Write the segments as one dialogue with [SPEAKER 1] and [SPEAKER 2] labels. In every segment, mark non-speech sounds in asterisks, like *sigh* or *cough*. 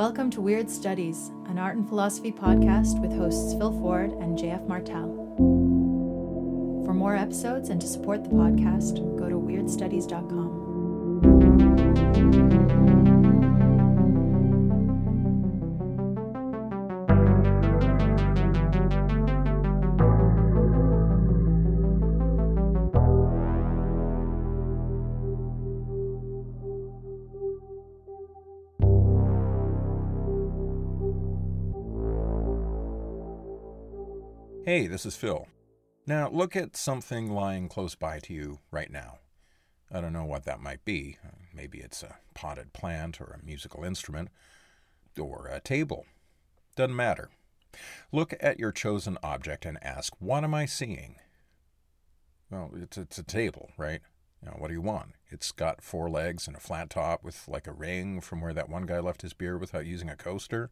[SPEAKER 1] Welcome to Weird Studies, an art and philosophy podcast with hosts Phil Ford and JF Martel. For more episodes and to support the podcast, go to weirdstudies.com.
[SPEAKER 2] Hey, this is Phil. Now, look at something lying close by to you right now. I don't know what that might be. Maybe it's a potted plant or a musical instrument or a table. Doesn't matter. Look at your chosen object and ask, What am I seeing? Well, it's, it's a table, right? Now, what do you want? It's got four legs and a flat top with like a ring from where that one guy left his beer without using a coaster.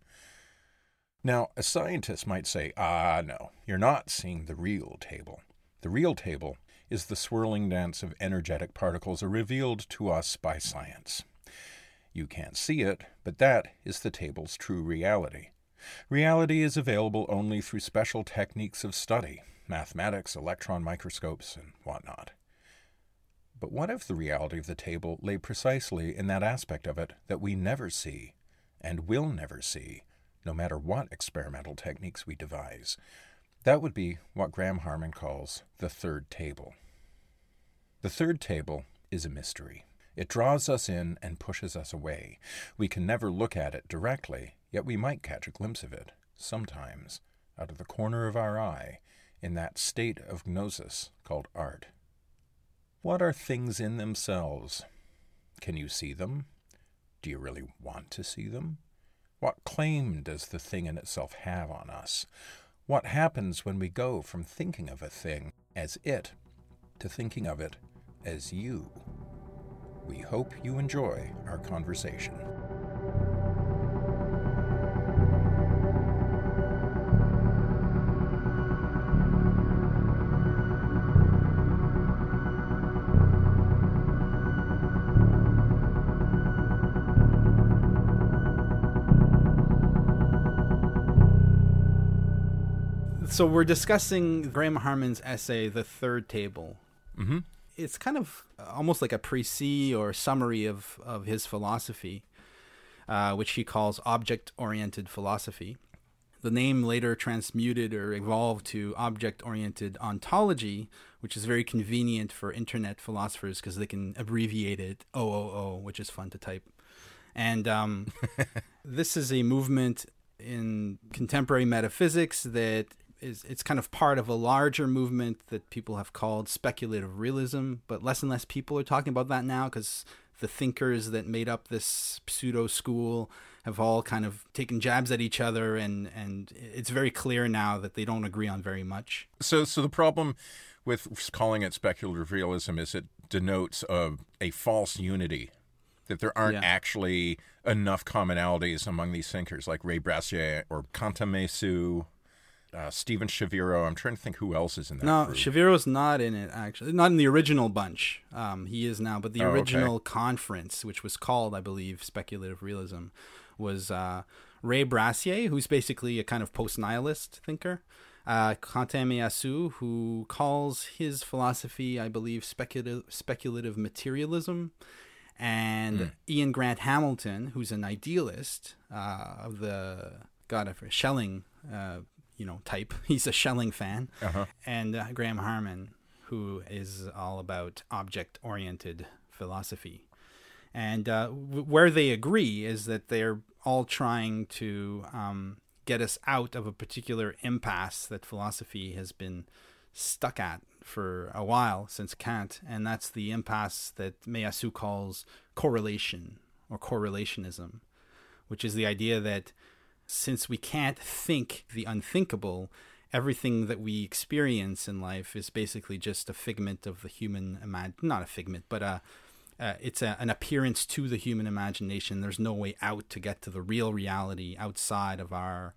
[SPEAKER 2] Now, a scientist might say, ah, no, you're not seeing the real table. The real table is the swirling dance of energetic particles revealed to us by science. You can't see it, but that is the table's true reality. Reality is available only through special techniques of study, mathematics, electron microscopes, and whatnot. But what if the reality of the table lay precisely in that aspect of it that we never see and will never see? No matter what experimental techniques we devise. That would be what Graham Harman calls the third table. The third table is a mystery. It draws us in and pushes us away. We can never look at it directly, yet we might catch a glimpse of it, sometimes, out of the corner of our eye, in that state of gnosis called art. What are things in themselves? Can you see them? Do you really want to see them? What claim does the thing in itself have on us? What happens when we go from thinking of a thing as it to thinking of it as you? We hope you enjoy our conversation.
[SPEAKER 3] So we're discussing Graham Harman's essay, "The Third Table."
[SPEAKER 2] Mm-hmm.
[SPEAKER 3] It's kind of almost like a précis or summary of of his philosophy, uh, which he calls object-oriented philosophy. The name later transmuted or evolved to object-oriented ontology, which is very convenient for internet philosophers because they can abbreviate it OOO, which is fun to type. And um, *laughs* this is a movement in contemporary metaphysics that is it's kind of part of a larger movement that people have called speculative realism, but less and less people are talking about that now because the thinkers that made up this pseudo school have all kind of taken jabs at each other and and it's very clear now that they don't agree on very much.
[SPEAKER 2] So so the problem with calling it speculative realism is it denotes a, a false unity that there aren't yeah. actually enough commonalities among these thinkers like Ray Brassier or Quentin Meillassoux uh, Steven Shaviro. I'm trying to think who else is in that.
[SPEAKER 3] No,
[SPEAKER 2] group.
[SPEAKER 3] Shaviro's not in it actually. Not in the original bunch. Um, he is now, but the oh, original okay. conference, which was called, I believe, Speculative Realism, was uh, Ray Brassier, who's basically a kind of post-nihilist thinker. Uh, Quentin Meillassoux, who calls his philosophy, I believe, speculative speculative materialism, and mm. Ian Grant Hamilton, who's an idealist uh, of the God of Schelling uh, you know type. *laughs* He's a Schelling fan, uh-huh. and uh, Graham Harman, who is all about object oriented philosophy. And uh, w- where they agree is that they're all trying to um, get us out of a particular impasse that philosophy has been stuck at for a while since Kant, and that's the impasse that Meillassoux calls correlation or correlationism, which is the idea that since we can't think the unthinkable, everything that we experience in life is basically just a figment of the human imag not a figment, but a uh, it's a, an appearance to the human imagination. There's no way out to get to the real reality outside of our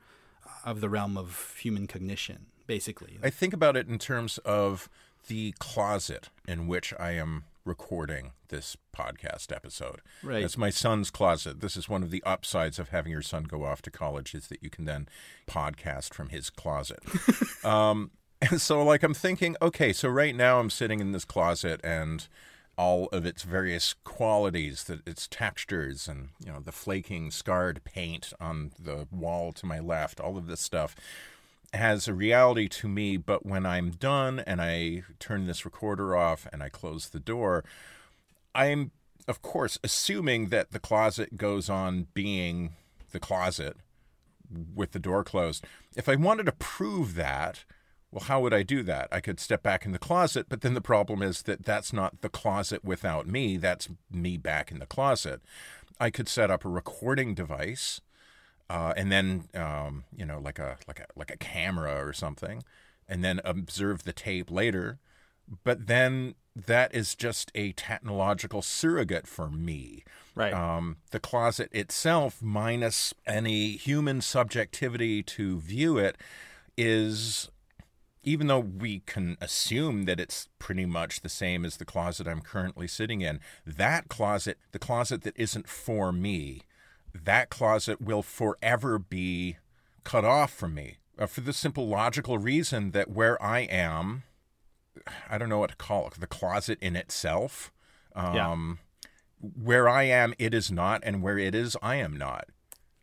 [SPEAKER 3] of the realm of human cognition. Basically,
[SPEAKER 2] I think about it in terms of the closet in which I am recording this podcast episode.
[SPEAKER 3] Right.
[SPEAKER 2] It's my son's closet. This is one of the upsides of having your son go off to college is that you can then podcast from his closet. *laughs* um, and so, like, I'm thinking, okay, so right now I'm sitting in this closet and all of its various qualities, that its textures, and you know the flaking, scarred paint on the wall to my left, all of this stuff has a reality to me. But when I'm done and I turn this recorder off and I close the door, I'm of course assuming that the closet goes on being the closet with the door closed. If I wanted to prove that, well, how would I do that? I could step back in the closet, but then the problem is that that's not the closet without me. That's me back in the closet. I could set up a recording device, uh, and then um, you know, like a like a like a camera or something, and then observe the tape later. But then that is just a technological surrogate for me.
[SPEAKER 3] Right.
[SPEAKER 2] Um, the closet itself, minus any human subjectivity to view it, is even though we can assume that it's pretty much the same as the closet I'm currently sitting in, that closet, the closet that isn't for me, that closet will forever be cut off from me uh, for the simple logical reason that where I am, I don't know what to call it, the closet in itself. Um,
[SPEAKER 3] Yeah.
[SPEAKER 2] Where I am, it is not, and where it is, I am not.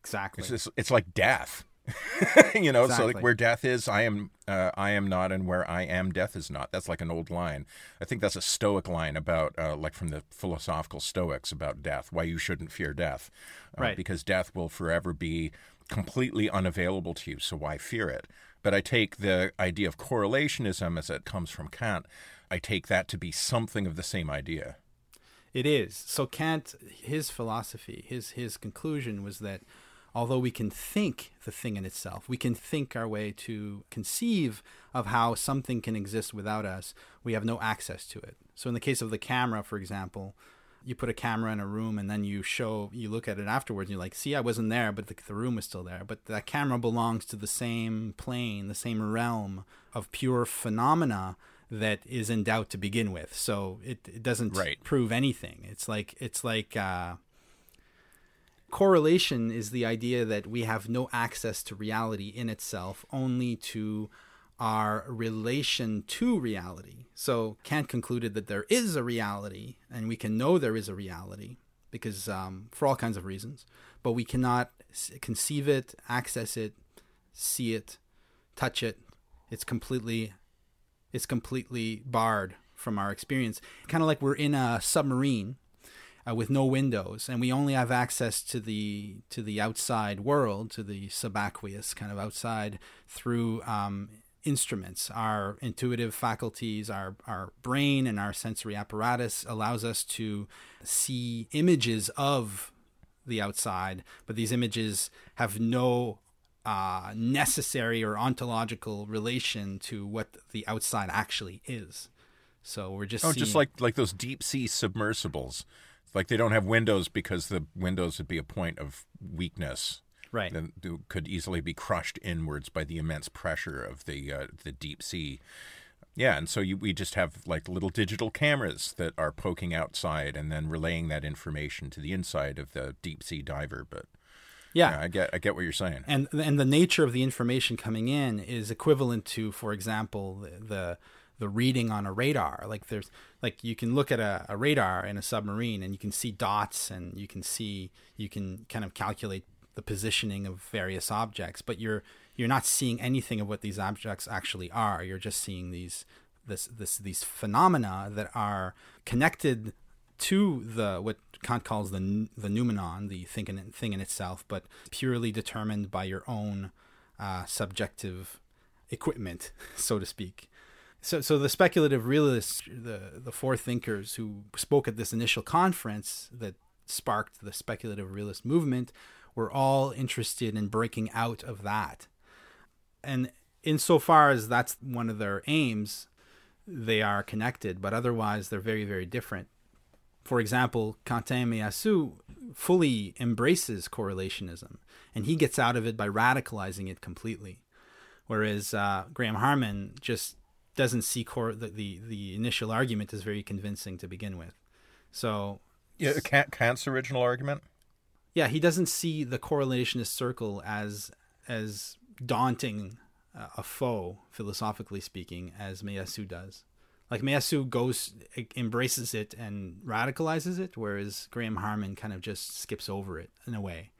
[SPEAKER 3] exactly.
[SPEAKER 2] It's just, it's like death. *laughs* you know, so like where death is, I am uh, I am not, and where I am, death is not. That's like an old line. I think that's a Stoic line about, uh, like from the philosophical Stoics about death, why you shouldn't fear death, uh,
[SPEAKER 3] Right.
[SPEAKER 2] Because death will forever be completely unavailable to you, so why fear it? But I take the idea of correlationism as it comes from Kant. I take that to be something of the same idea.
[SPEAKER 3] It is. So Kant, his philosophy, his his conclusion was that although we can think the thing in itself, we can think our way to conceive of how something can exist without us, we have no access to it. So in the case of the camera, for example, you put a camera in a room and then you show you look at it afterwards and you're like see i wasn't there but the, the room was still there but that camera belongs to the same plane the same realm of pure phenomena that is in doubt to begin with so it, it doesn't
[SPEAKER 2] Right.
[SPEAKER 3] prove anything it's like it's like uh, correlation is the idea that we have no access to reality in itself only to our relation to reality. So kant concluded that there is a reality and we can know there is a reality because um, for all kinds of reasons but we cannot conceive it access it see it touch it. It's completely it's completely barred from our experience. Kind of like we're in a submarine uh, with no windows, and we only have access to the to the outside world, to the subaqueous kind of outside through um, instruments. Our intuitive faculties, our our brain, and our sensory apparatus allows us to see images of the outside, but these images have no uh, necessary or ontological relation to what the outside actually is. So we're just
[SPEAKER 2] Oh,
[SPEAKER 3] seeing,
[SPEAKER 2] just like like those deep sea submersibles. Like they don't have windows because the windows would be a point of weakness
[SPEAKER 3] right.
[SPEAKER 2] that could easily be crushed inwards by the immense pressure of the uh, the deep sea. Yeah, and so you, we just have like little digital cameras that are poking outside and then relaying that information to the inside of the deep sea diver. But
[SPEAKER 3] yeah.
[SPEAKER 2] yeah, I get I get what you're saying.
[SPEAKER 3] and and the nature of the information coming in is equivalent to, for example, the the, reading on a radar. Like there's like you can look at a, a radar in a submarine and you can see dots and you can see you can kind of calculate the positioning of various objects, but you're you're not seeing anything of what these objects actually are. You're just seeing these this this these phenomena that are connected to the what Kant calls the the noumenon, the thing in, thing in itself, but purely determined by your own uh, subjective equipment, *laughs* so to speak. So, so the speculative realists, the the four thinkers who spoke at this initial conference that sparked the speculative realist movement, were all interested in breaking out of that. And insofar as that's one of their aims, they are connected, but otherwise they're very, very different. For example, Quentin Meillassoux fully embraces correlationism, and he gets out of it by radicalizing it completely. Whereas uh, Graham Harman just doesn't see core the, the the initial argument is very convincing to begin with. So
[SPEAKER 2] yeah, Kant, Kant's original argument.
[SPEAKER 3] Yeah, he doesn't see the correlationist circle as as daunting uh, a foe, philosophically speaking, as Meillassoux does. Like Meillassoux goes, embraces it and radicalizes it, whereas Graham Harman kind of just skips over it in a way.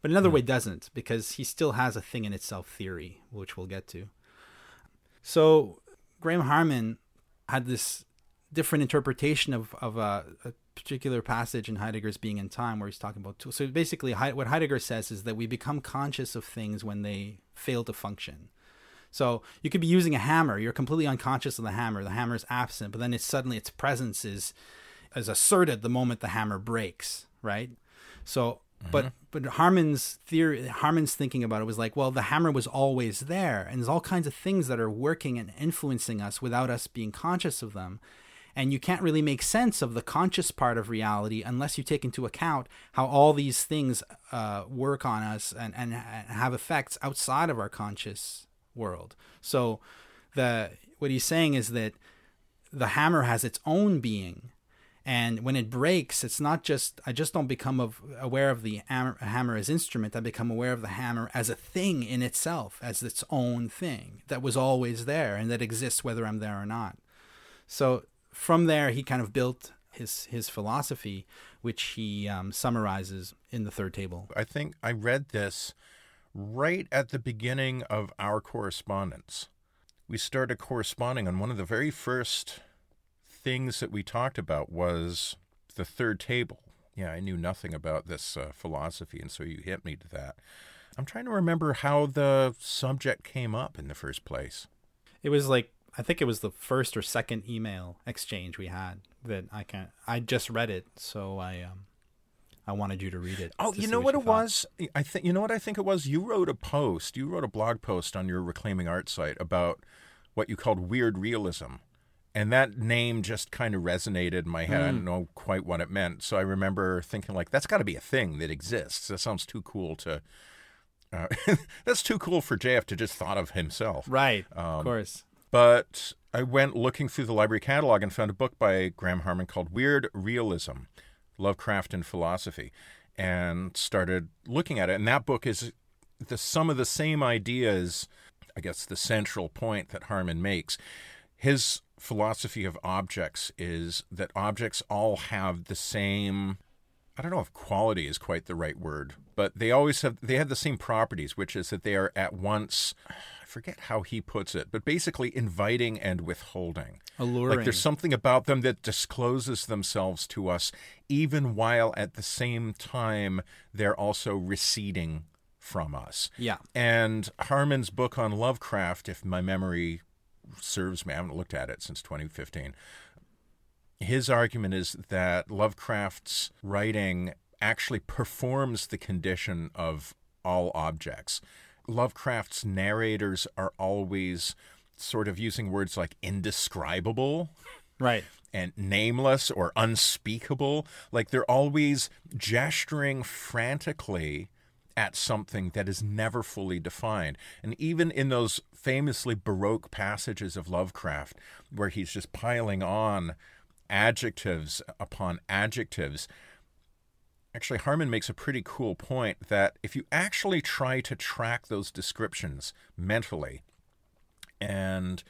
[SPEAKER 3] But another mm. way doesn't, because he still has a thing in itself theory, which we'll get to. So Graham Harman had this different interpretation of, of a, a particular passage in Heidegger's Being and Time where he's talking about tools. So basically, what Heidegger says is that we become conscious of things when they fail to function. So you could be using a hammer, you're completely unconscious of the hammer, the hammer is absent, but then it's suddenly its presence is is asserted the moment the hammer breaks, right? So mm-hmm. but but Harman's theory Harman's thinking about it was like, well, the hammer was always there, and there's all kinds of things that are working and influencing us without us being conscious of them and you can't really make sense of the conscious part of reality unless you take into account how all these things uh, work on us and, and have effects outside of our conscious world. So the what he's saying is that the hammer has its own being and when it breaks it's not just i just don't become of, aware of the hammer, hammer as instrument i become aware of the hammer as a thing in itself as its own thing that was always there and that exists whether i'm there or not so from there, he kind of built his his philosophy, which he um, summarizes in the third table.
[SPEAKER 2] I think I read this right at the beginning of our correspondence. We started corresponding, on one of the very first things that we talked about was the third table. Yeah, I knew nothing about this uh, philosophy, and so you hit me to that. I'm trying to remember how the subject came up in the first place.
[SPEAKER 3] It was like I think it was the first or second email exchange we had that I can I just read it, so I um I wanted you to read it.
[SPEAKER 2] Oh, you know what, what you it thought. was? I think you know what I think it was. You wrote a post. You wrote a blog post on your reclaiming art site about what you called weird realism. And that name just kind of resonated in my head. Mm. I don't know quite what it meant. So I remember thinking like that's got to be a thing that exists. That sounds too cool to uh, *laughs* that's too cool for JF to just thought of himself.
[SPEAKER 3] Right. Um, of course.
[SPEAKER 2] But I went looking through the library catalog and found a book by Graham Harman called Weird Realism Lovecraft and Philosophy and started looking at it. And that book is the, some of the same ideas, I guess, the central point that Harman makes. His philosophy of objects is that objects all have the same I don't know if quality is quite the right word, but they always have they have the same properties, which is that they are at once I forget how he puts it, but basically inviting and withholding.
[SPEAKER 3] Alluring.
[SPEAKER 2] Like there's something about them that discloses themselves to us, even while at the same time they're also receding from us.
[SPEAKER 3] Yeah.
[SPEAKER 2] And Harman's book on Lovecraft, if my memory serves me, I haven't looked at it since 2015. His argument is that Lovecraft's writing actually performs the condition of all objects. Lovecraft's narrators are always sort of using words like indescribable.
[SPEAKER 3] Right.
[SPEAKER 2] And nameless or unspeakable. Like they're always gesturing frantically at something that is never fully defined. And even in those famously Baroque passages of Lovecraft, where he's just piling on adjectives upon adjectives, actually Harman makes a pretty cool point that if you actually try to track those descriptions mentally and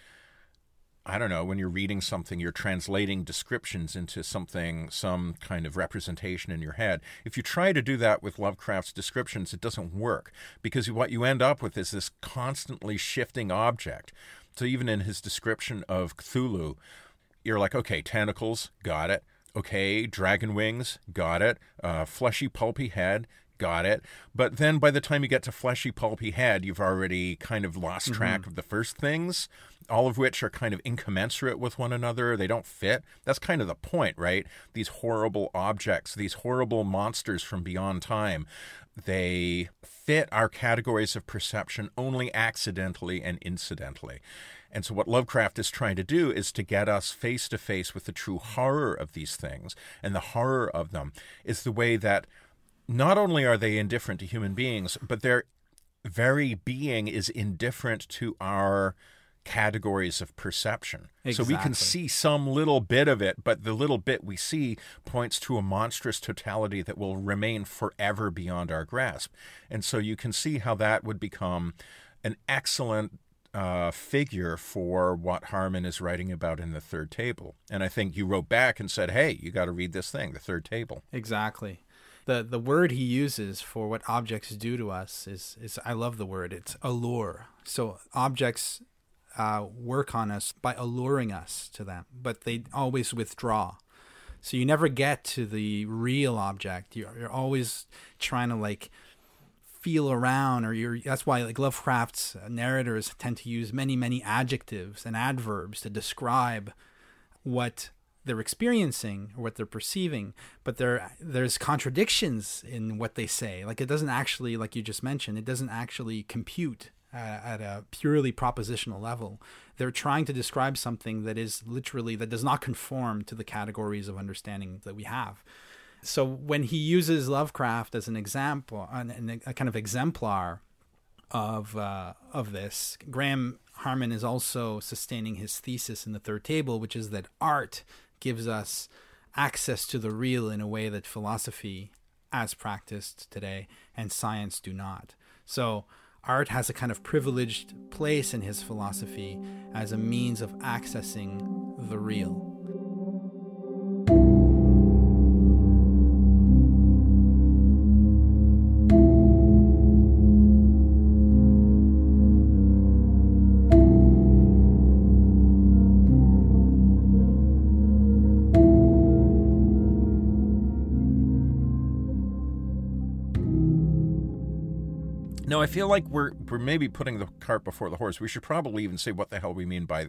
[SPEAKER 2] I don't know, when you're reading something, you're translating descriptions into something, some kind of representation in your head. If you try to do that with Lovecraft's descriptions, it doesn't work because what you end up with is this constantly shifting object. So even in his description of Cthulhu, you're like, okay, tentacles, got it. Okay, dragon wings, got it. Uh, fleshy, pulpy head, got it. But then by the time you get to fleshy, pulpy head, you've already kind of lost mm-hmm. track of the first things, all of which are kind of incommensurate with one another. They don't fit. That's kind of the point, right? These horrible objects, these horrible monsters from beyond time, they fit our categories of perception only accidentally and incidentally. And so, what Lovecraft is trying to do is to get us face to face with the true horror of these things. And the horror of them is the way that not only are they indifferent to human beings, but their very being is indifferent to our categories of perception.
[SPEAKER 3] Exactly.
[SPEAKER 2] So we can see some little bit of it, but the little bit we see points to a monstrous totality that will remain forever beyond our grasp. And so you can see how that would become an excellent uh, figure for what Harman is writing about in the third table. And I think you wrote back and said, hey, you got to read this thing, the third table.
[SPEAKER 3] Exactly. The, the word he uses for what objects do to us is, is I love the word. It's allure. So objects uh, work on us by alluring us to them, but they always withdraw. So you never get to the real object. You're, you're always trying to like feel around, or you're. That's why like Lovecraft's narrators tend to use many many adjectives and adverbs to describe what they're experiencing or what they're perceiving but there there's contradictions in what they say like it doesn't actually like you just mentioned it doesn't actually compute uh, at a purely propositional level. They're trying to describe something that is literally that does not conform to the categories of understanding that we have. So when he uses Lovecraft as an example, an, a kind of exemplar of uh, of this, Graham Harman is also sustaining his thesis in the third table, which is that art gives us access to the real in a way that philosophy, as practiced today, and science do not. So art has a kind of privileged place in his philosophy as a means of accessing the real.
[SPEAKER 2] Feel like we're we're maybe putting the cart before the horse. We should probably even say what the hell we mean by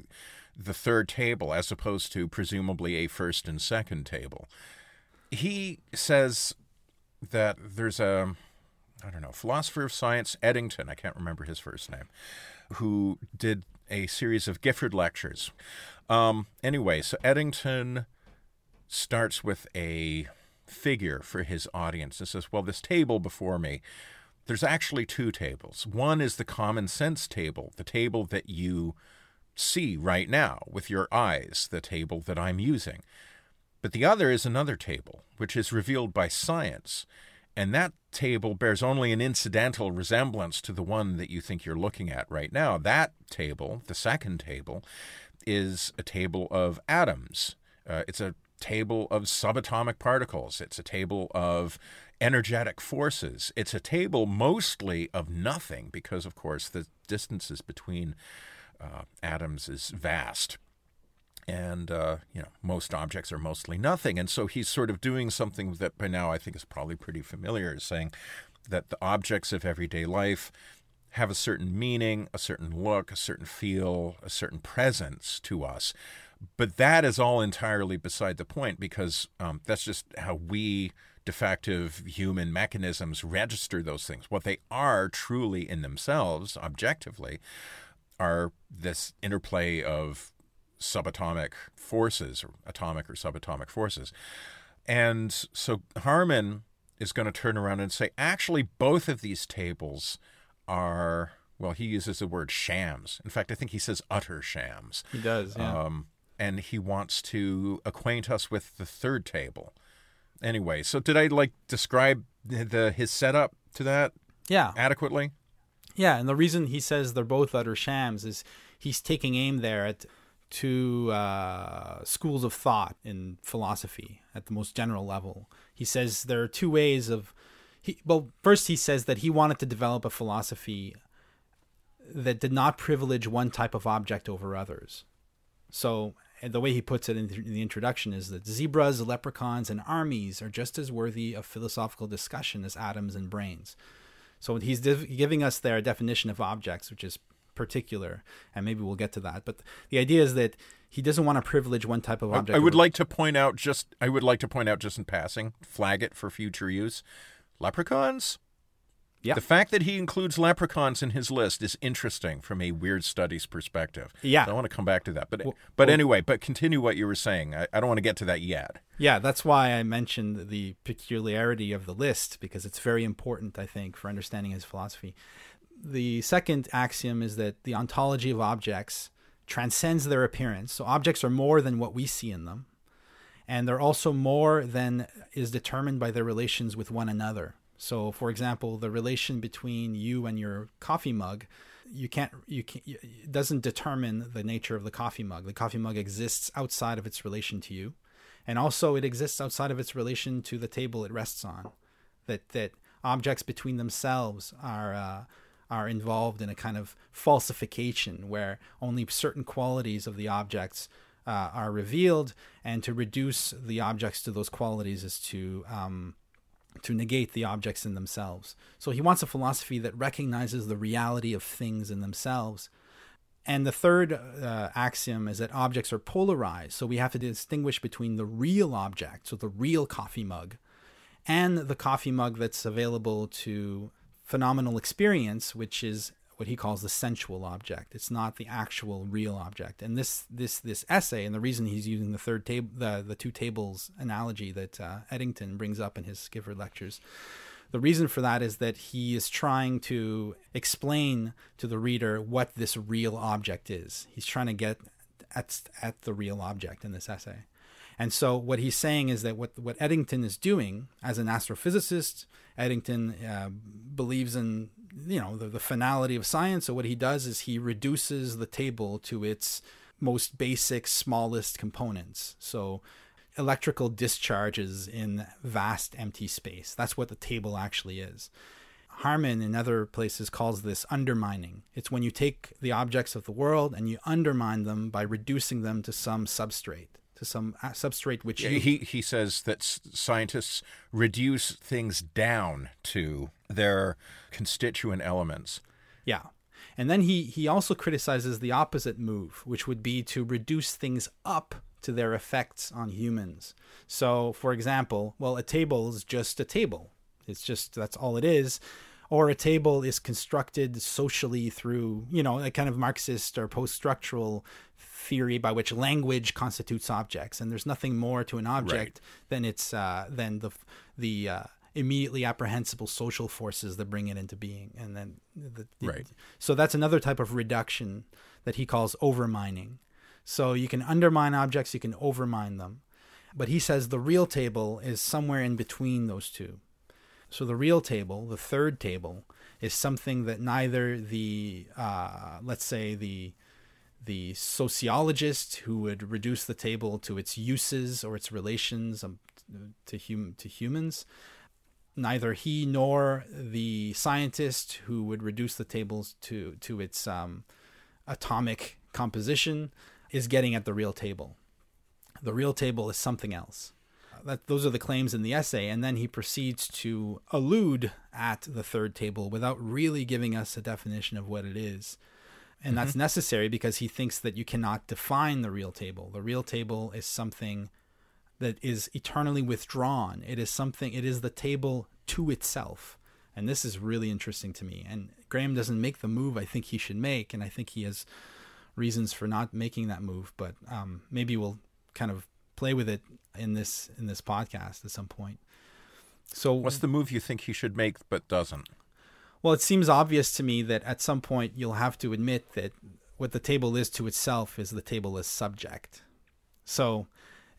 [SPEAKER 2] the third table, as opposed to presumably a first and second table. He says that there's a I don't know philosopher of science Eddington. I can't remember his first name, who did a series of Gifford lectures. Um, anyway, so Eddington starts with a figure for his audience and says, "Well, this table before me." There's actually two tables. One is the common sense table, the table that you see right now with your eyes, the table that I'm using. But the other is another table, which is revealed by science. And that table bears only an incidental resemblance to the one that you think you're looking at right now. That table, the second table, is a table of atoms. Uh, it's a table of subatomic particles. It's a table of energetic forces. It's a table mostly of nothing because, of course, the distances between uh, atoms is vast. And, uh, you know, most objects are mostly nothing. And so he's sort of doing something that by now I think is probably pretty familiar, saying that the objects of everyday life have a certain meaning, a certain look, a certain feel, a certain presence to us. But that is all entirely beside the point because um, that's just how we defective human mechanisms register those things. What they are truly in themselves, objectively, are this interplay of subatomic forces, or atomic or subatomic forces. And so Harman is going to turn around and say, actually, both of these tables are, well, he uses the word shams. In fact, I think he says utter shams.
[SPEAKER 3] He does, yeah.
[SPEAKER 2] Um, and he wants to acquaint us with the third table, anyway, so did I like describe the his setup to that?
[SPEAKER 3] Yeah,
[SPEAKER 2] adequately.
[SPEAKER 3] Yeah, and the reason he says they're both utter shams is he's taking aim there at two uh, schools of thought in philosophy at the most general level. He says there are two ways of. He, well, first he says that he wanted to develop a philosophy that did not privilege one type of object over others. So the way he puts it in the introduction is that zebras, leprechauns, and armies are just as worthy of philosophical discussion as atoms and brains. So he's div- giving us their definition of objects, which is particular, and maybe we'll get to that. But the idea is that he doesn't want to privilege one type of object.
[SPEAKER 2] I would like to point out just I would like to point out just in passing, flag it for future use. Leprechauns
[SPEAKER 3] yeah.
[SPEAKER 2] The fact that he includes leprechauns in his list is interesting from a weird studies perspective.
[SPEAKER 3] Yeah.
[SPEAKER 2] So I want to come back to that. But well, but well, anyway, but continue what you were saying. I, I don't want to get to that yet.
[SPEAKER 3] Yeah, that's why I mentioned the peculiarity of the list because it's very important, I think, for understanding his philosophy. The second axiom is that the ontology of objects transcends their appearance. So objects are more than what we see in them. And they're also more than is determined by their relations with one another. So, for example, the relation between you and your coffee mug, you can't, you can it doesn't determine the nature of the coffee mug. The coffee mug exists outside of its relation to you, and also it exists outside of its relation to the table it rests on. That that objects between themselves are uh, are involved in a kind of falsification where only certain qualities of the objects uh, are revealed, and to reduce the objects to those qualities is to um, to negate the objects in themselves. So he wants a philosophy that recognizes the reality of things in themselves. And the third uh, axiom is that objects are polarized. So we have to distinguish between the real object, so the real coffee mug, and the coffee mug that's available to phenomenal experience, which is what he calls the sensual object. It's not the actual real object. And this this this essay, and the reason he's using the third table, the the two tables analogy that uh, Eddington brings up in his Gifford lectures. The reason for that is that he is trying to explain to the reader what this real object is. He's trying to get at at the real object in this essay. And so what he's saying is that what what Eddington is doing as an astrophysicist, Eddington uh, believes in you know the, the finality of science. So what he does is he reduces the table to its most basic, smallest components. So electrical discharges in vast empty space. That's what the table actually is. Harman in other places calls this undermining. It's when you take the objects of the world and you undermine them by reducing them to some substrate to some uh, substrate which
[SPEAKER 2] you... he he says that scientists reduce things down to their constituent elements.
[SPEAKER 3] Yeah. And then he he also criticizes the opposite move, which would be to reduce things up to their effects on humans. So, for example, well, a table is just a table. It's just that's all it is. Or a table is constructed socially through, you know, a kind of Marxist or post-structural theory by which language constitutes objects, and there's nothing more to an object right. than its uh, than the the uh, immediately apprehensible social forces that bring it into being, and then the, the,
[SPEAKER 2] right.
[SPEAKER 3] So that's another type of reduction that he calls overmining. So you can undermine objects, you can overmine them, but he says the real table is somewhere in between those two. So the real table, the third table, is something that neither the uh, let's say the the sociologist who would reduce the table to its uses or its relations um, to hum- to humans. Neither he nor the scientist who would reduce the tables to to its um, atomic composition is getting at the real table. The real table is something else. That, those are the claims in the essay, and then he proceeds to allude at the third table without really giving us a definition of what it is and mm-hmm. that's necessary because he thinks that you cannot define the real table. The real table is something that is eternally withdrawn. It is something. It is the table to itself, and this is really interesting to me. And Graham doesn't make the move I think he should make, and I think he has reasons for not making that move. But um, maybe we'll kind of play with it in this in this podcast at some point. So,
[SPEAKER 2] what's the move you think he should make but doesn't?
[SPEAKER 3] Well, it seems obvious to me that at some point you'll have to admit that what the table is to itself is the table is subject. So,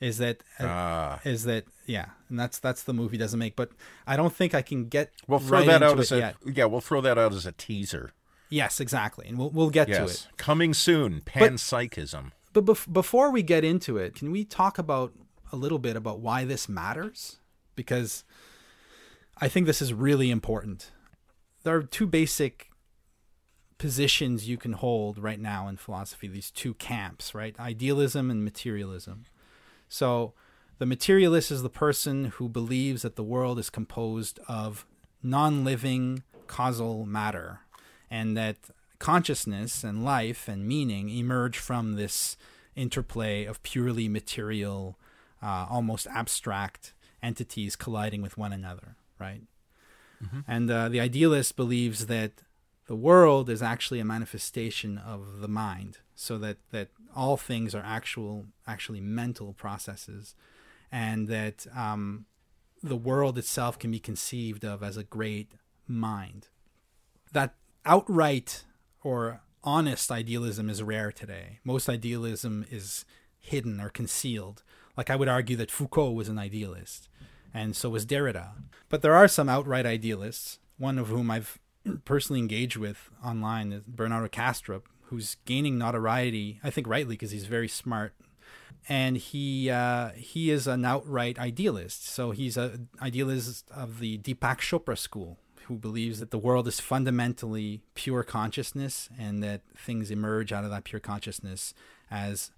[SPEAKER 3] is that uh, is that yeah, and that's that's the movie doesn't make. But I don't think I can get.
[SPEAKER 2] We'll throw right that out as a yet. yeah. We'll throw that out as a teaser.
[SPEAKER 3] Yes, exactly, and we'll we'll get yes. to it
[SPEAKER 2] coming soon. Panpsychism.
[SPEAKER 3] But, but bef- before we get into it, can we talk about a little bit about why this matters? Because I think this is really important. There are two basic positions you can hold right now in philosophy these two camps right? Idealism and materialism. So the materialist is the person who believes that the world is composed of non-living causal matter and that consciousness and life and meaning emerge from this interplay of purely material uh, almost abstract entities colliding with one another right Mm-hmm. And uh, the idealist believes that the world is actually a manifestation of the mind, so that, that all things are actual, actually mental processes, and that um, the world itself can be conceived of as a great mind. That outright or honest idealism is rare today. Most idealism is hidden or concealed. Like I would argue that Foucault was an idealist, and so was Derrida. But there are some outright idealists, one of whom I've *clears throat* personally engaged with online is Bernardo Kastrup, who's gaining notoriety, I think rightly because he's very smart. And he uh, he is an outright idealist. So he's an idealist of the Deepak Chopra school, who believes that the world is fundamentally pure consciousness and that things emerge out of that pure consciousness as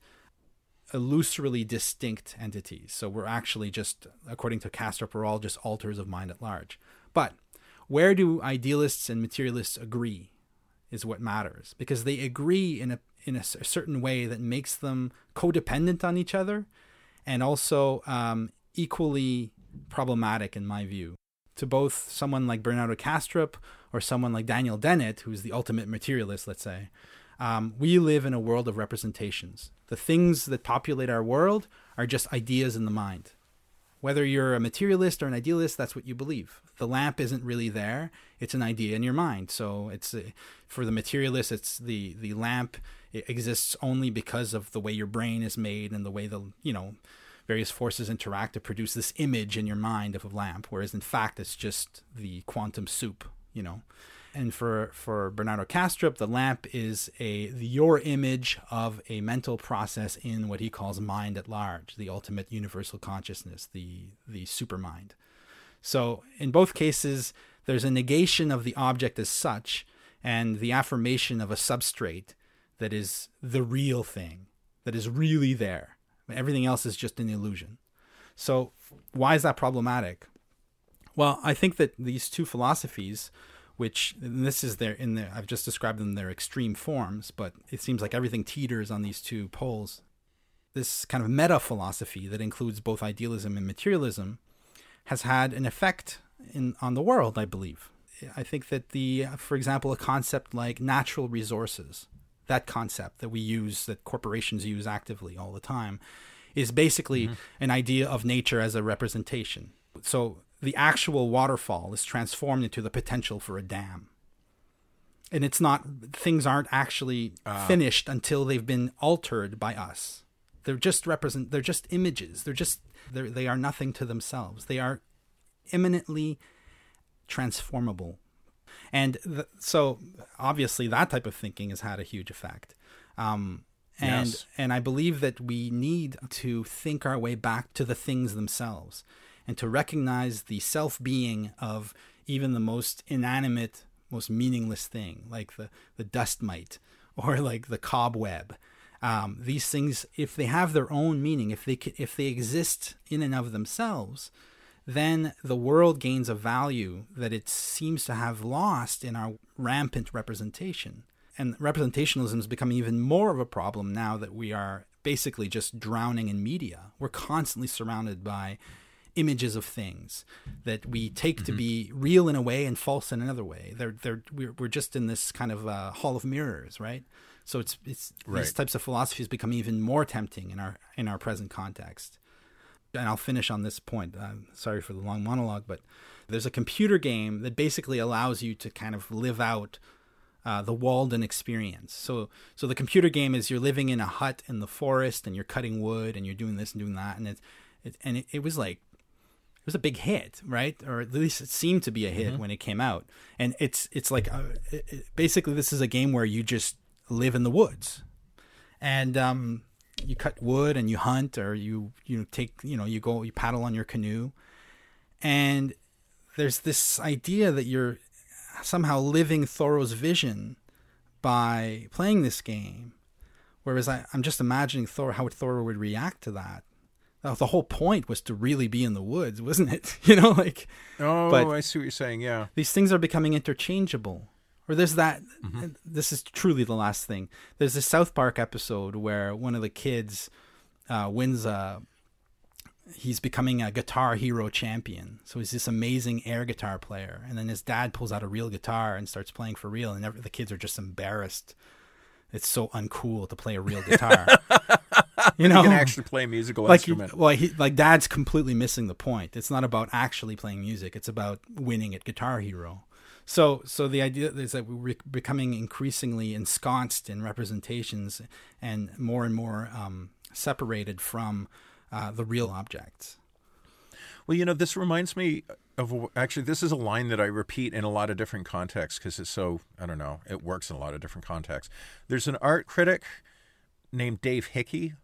[SPEAKER 3] illusorily distinct entities. So we're actually just, according to Kastrup, we're all just alters of mind at large. But where do idealists and materialists agree is what matters because they agree in a in a certain way that makes them codependent on each other and also um, equally problematic in my view to both someone like Bernardo Kastrup or someone like Daniel Dennett, who's the ultimate materialist, let's say, um, we live in a world of representations. The things that populate our world are just ideas in the mind. Whether you're a materialist or an idealist, that's what you believe. The lamp isn't really there; it's an idea in your mind. So it's uh, for the materialist, it's the the lamp it exists only because of the way your brain is made and the way the you know various forces interact to produce this image in your mind of a lamp. Whereas in fact, it's just the quantum soup. You know, and for for Bernardo Kastrup, the lamp is a your image of a mental process in what he calls mind at large, the ultimate universal consciousness, the the supermind. So in both cases, there's a negation of the object as such, and the affirmation of a substrate that is the real thing, that is really there. Everything else is just an illusion. So why is that problematic? Well, I think that these two philosophies which this is their in their I've just described them their extreme forms, but it seems like everything teeters on these two poles. This kind of meta philosophy that includes both idealism and materialism has had an effect in on the world, I believe. I think that the for example a concept like natural resources, that concept that we use that corporations use actively all the time is basically mm-hmm. an idea of nature as a representation. So the actual waterfall is transformed into the potential for a dam. And it's not, things aren't actually uh, finished until they've been altered by us. They're just represent, they're just images. They're just, they're, they are nothing to themselves. They are imminently transformable. And the, so obviously that type of thinking has had a huge effect. Um, and yes. and I believe that we need to think our way back to the things themselves and to recognize the self being of even the most inanimate, most meaningless thing, like the, the dust mite *laughs* or like the cobweb. Um, these things, if they have their own meaning, if they if they exist in and of themselves, then the world gains a value that it seems to have lost in our rampant representation. And representationalism is becoming even more of a problem now that we are basically just drowning in media. We're constantly surrounded by images of things that we take mm-hmm. to be real in a way and false in another way. They're they're we're, we're just in this kind of uh, hall of mirrors, right? So it's it's right. these types of philosophies become even more tempting in our in our present context. And I'll finish on this point. Uh, sorry for the long monologue, but there's a computer game that basically allows you to kind of live out uh, the Walden experience. So, so the computer game is you're living in a hut in the forest and you're cutting wood and you're doing this and doing that, and it's it, and it, it was like it was a big hit, right? Or at least it seemed to be a hit mm-hmm. when it came out. And it's it's like uh, it, basically this is a game where you just live in the woods, and um, you cut wood and you hunt, or you you take you know you go you paddle on your canoe, and there's this idea that you're somehow living Thoreau's vision by playing this game. Whereas I, I'm just imagining Thor how Thoreau would react to that the whole point was to really be in the woods, *laughs* wasn't it? *laughs* you know, like.
[SPEAKER 2] Oh, I see what you're saying. Yeah.
[SPEAKER 3] These things are becoming interchangeable. Or there's that. Mm-hmm. This is truly the last thing. There's a South Park episode where one of the kids uh, wins a. He's becoming a guitar hero champion. So he's this amazing air guitar player. And then his dad pulls out a real guitar and starts playing for real. And every, the kids are just embarrassed. It's so uncool to play a real guitar. *laughs*
[SPEAKER 2] you know, you can actually play a musical
[SPEAKER 3] like
[SPEAKER 2] instrument.
[SPEAKER 3] He, well, he, like Dad's completely missing the point. It's not about actually playing music. It's about winning at Guitar Hero. So, so the idea is that we're becoming increasingly ensconced in representations and more and more um, separated from uh, the real objects.
[SPEAKER 2] Well, you know, this reminds me of actually, this is a line that I repeat in a lot of different contexts because it's so, I don't know, it works in a lot of different contexts. There's an art critic named Dave Hickey.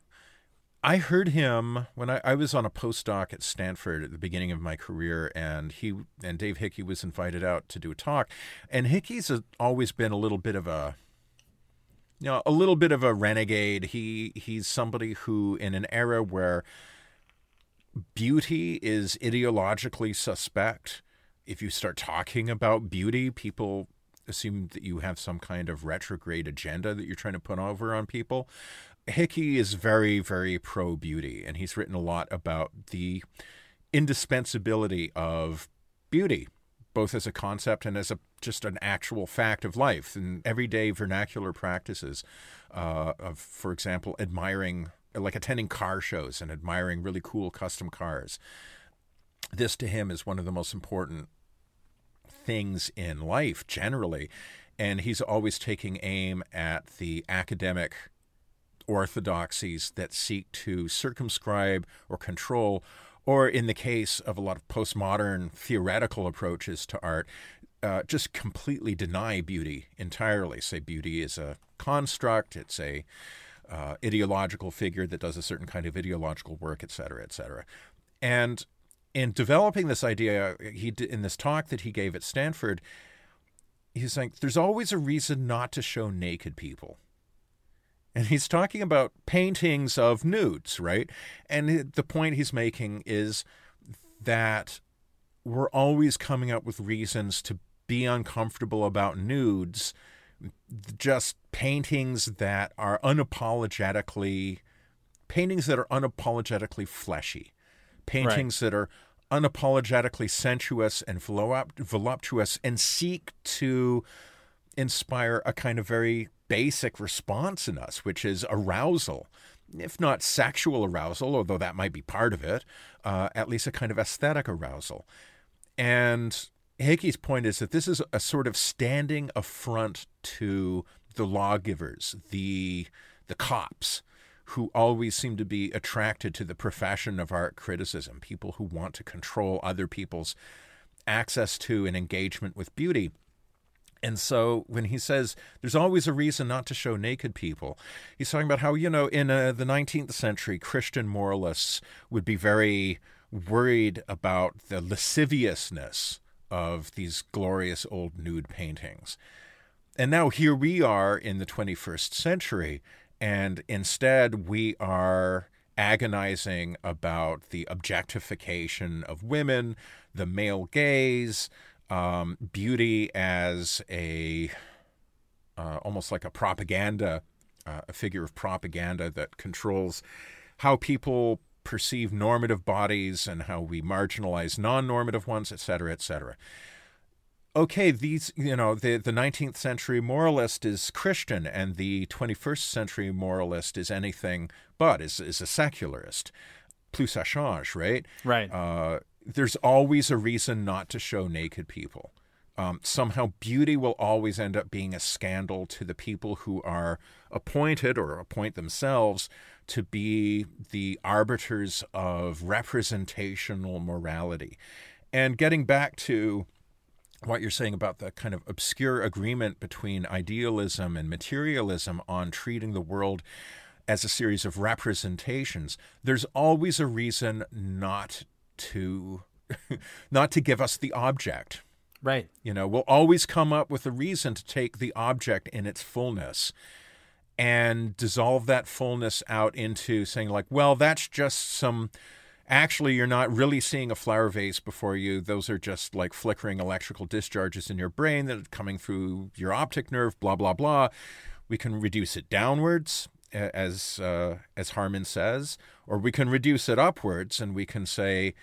[SPEAKER 2] I heard him when I, I was on a postdoc at Stanford at the beginning of my career, and he and Dave Hickey was invited out to do a talk. And Hickey's always been a little bit of a you know, a little bit of a renegade. He he's somebody who, in an era where beauty is ideologically suspect. If you start talking about beauty, people assume that you have some kind of retrograde agenda that you're trying to put over on people. Hickey is very, very pro beauty, and he's written a lot about the indispensability of beauty, both as a concept and as a just an actual fact of life and everyday vernacular practices. Uh, of, for example, admiring like attending car shows and admiring really cool custom cars. This to him is one of the most important things in life generally. And he's always taking aim at the academic orthodoxies that seek to circumscribe or control, or in the case of a lot of postmodern theoretical approaches to art, uh, just completely deny beauty entirely. Say beauty is a construct, it's a uh, ideological figure that does a certain kind of ideological work, et cetera, et cetera. And in developing this idea, he in this talk that he gave at Stanford, he's saying there's always a reason not to show naked people. And he's talking about paintings of nudes, right? And the point he's making is that we're always coming up with reasons to be uncomfortable about nudes just paintings that are unapologetically paintings that are unapologetically fleshy, paintings right. that are unapologetically sensuous and voluptuous and seek to inspire a kind of very basic response in us, which is arousal. If not sexual arousal, although that might be part of it, uh, at least a kind of aesthetic arousal. And Hickey's point is that this is a sort of standing affront to the lawgivers, the the cops, who always seem to be attracted to the profession of art criticism, people who want to control other people's access to and engagement with beauty. And so when he says there's always a reason not to show naked people, he's talking about how, you know, in uh, the 19th century, Christian moralists would be very worried about the lasciviousness of these glorious old nude paintings. And now here we are in the 21st century, and instead we are agonizing about the objectification of women, the male gaze, um, beauty as a uh, almost like a propaganda, uh, a figure of propaganda that controls how people perceive normative bodies and how we marginalize non-normative ones, et cetera, et cetera. Okay, these you know the the 19th century moralist is Christian, and the 21st century moralist is anything but is is a secularist. Plus ça change, right?
[SPEAKER 3] Right.
[SPEAKER 2] Uh, there's always a reason not to show naked people. Um, somehow, beauty will always end up being a scandal to the people who are appointed or appoint themselves to be the arbiters of representational morality. And getting back to what you're saying about the kind of obscure agreement between idealism and materialism on treating the world as a series of representations, there's always a reason not to *laughs* not to give us the object.
[SPEAKER 3] Right.
[SPEAKER 2] You know, we'll always come up with a reason to take the object in its fullness and dissolve that fullness out into saying like, well, that's just some actually you're not really seeing a flower vase before you. Those are just like flickering electrical discharges in your brain that are coming through your optic nerve, blah blah blah. We can reduce it downwards as uh, as Harman says, or we can reduce it upwards and we can say,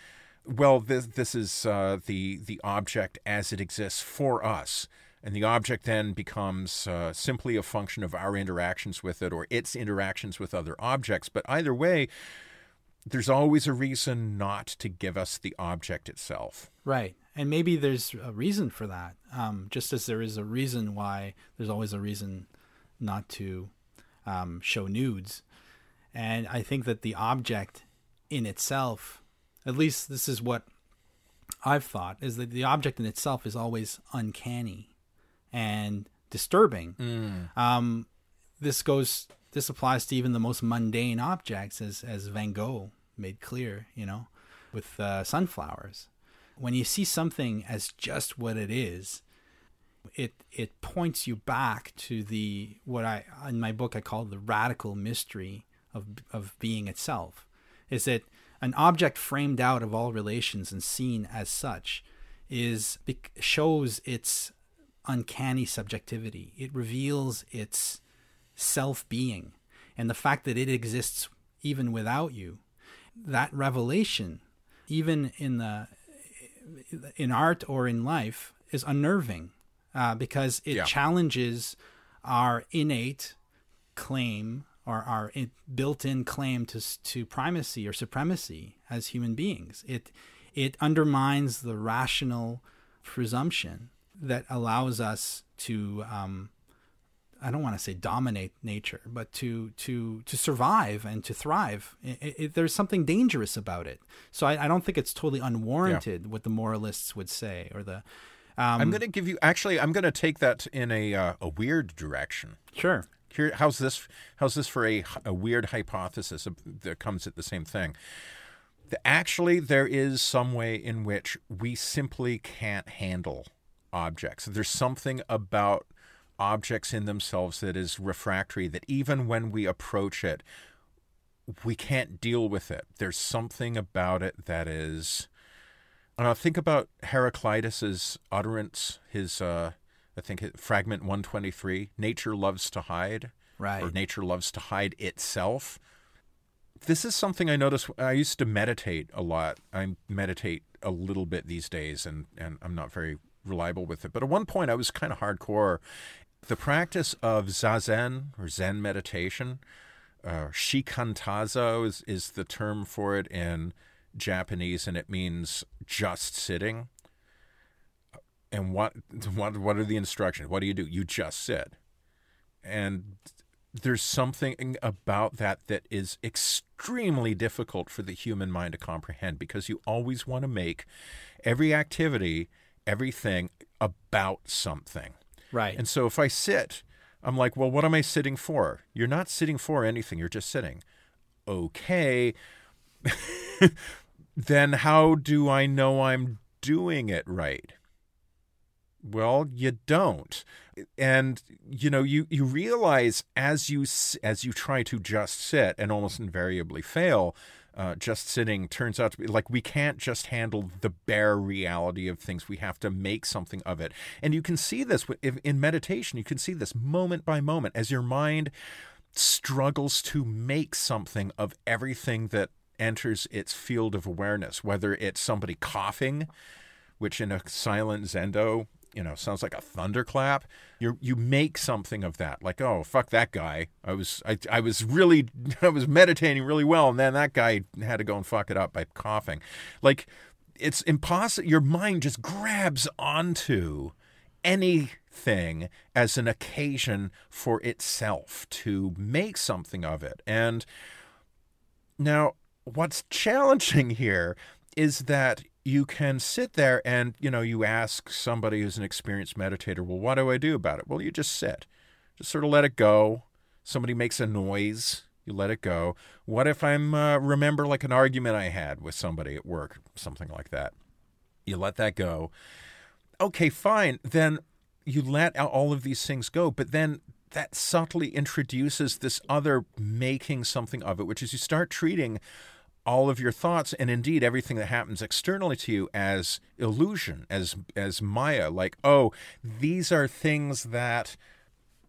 [SPEAKER 2] well, this this is uh, the the object as it exists for us and the object then becomes uh, simply a function of our interactions with it or its interactions with other objects. But either way, there's always a reason not to give us the object itself.
[SPEAKER 3] Right. and maybe there's a reason for that. Um, just as there is a reason why there's always a reason not to um, show nudes, and I think that the object in itself, at least this is what I've thought, is that the object in itself is always uncanny and disturbing.
[SPEAKER 2] Mm.
[SPEAKER 3] Um, this goes. This applies to even the most mundane objects, as as Van Gogh made clear. You know, with uh, sunflowers. When you see something as just what it is, it it points you back to the what I in my book I call the radical mystery of of being itself. Is that an object framed out of all relations and seen as such is shows its uncanny subjectivity. It reveals its self being and the fact that it exists even without you. That revelation, even in the in art or in life, is unnerving uh, because it yeah. challenges our innate claim or our built-in claim to to primacy or supremacy as human beings. It it undermines the rational presumption that allows us to um, I don't want to say dominate nature, but to to to survive and to thrive. It, it, there's something dangerous about it. So I, I don't think it's totally unwarranted yeah. what the moralists would say or the.
[SPEAKER 2] Um, I'm going to give you actually. I'm going to take that in a uh, a weird direction.
[SPEAKER 3] Sure.
[SPEAKER 2] Here, how's this? How's this for a a weird hypothesis that comes at the same thing? Actually, there is some way in which we simply can't handle objects. There's something about objects in themselves that is refractory, that even when we approach it, we can't deal with it. There's something about it that is. I think about Heraclitus's utterance, his, uh, I think, fragment 123 Nature loves to hide.
[SPEAKER 3] Right.
[SPEAKER 2] Or nature loves to hide itself. This is something I notice. I used to meditate a lot. I meditate a little bit these days, and, and I'm not very reliable with it. But at one point, I was kind of hardcore the practice of zazen or Zen meditation, uh, shikantaza is, is the term for it in Japanese, and it means just sitting. And what what what are the instructions? What do you do? You just sit. And there's something about that that is extremely difficult for the human mind to comprehend because you always want to make every activity, everything about something.
[SPEAKER 3] Right.
[SPEAKER 2] And so if I sit, I'm like, well, what am I sitting for? You're not sitting for anything. You're just sitting. Okay. *laughs* then how do I know I'm doing it right? Well, you don't. And you know, you you realize as you as you try to just sit and almost invariably fail, uh, just sitting turns out to be like we can't just handle the bare reality of things. We have to make something of it. And you can see this in meditation. You can see this moment by moment as your mind struggles to make something of everything that enters its field of awareness, whether it's somebody coughing, which in a silent zendo you know sounds like a thunderclap you you make something of that. Like oh fuck that guy. I was I, I was really *laughs* i was meditating really well and then that guy had to go and fuck it up by coughing. Like it's impossible your mind just grabs onto anything as an occasion for itself to make something of it. And now what's challenging *laughs* here is that you can sit there and you know you ask somebody who's an experienced meditator well what do i do about it? Well you just sit. Just sort of let it go. Somebody makes a noise. You let it go. What if i'm uh, remember like an argument i had with somebody at work something like that? You let that go. Okay fine. Then you let all of these things go but then that subtly introduces this other making something of it which is you start treating all of your thoughts and indeed everything that happens externally to you as illusion as as maya like oh these are things that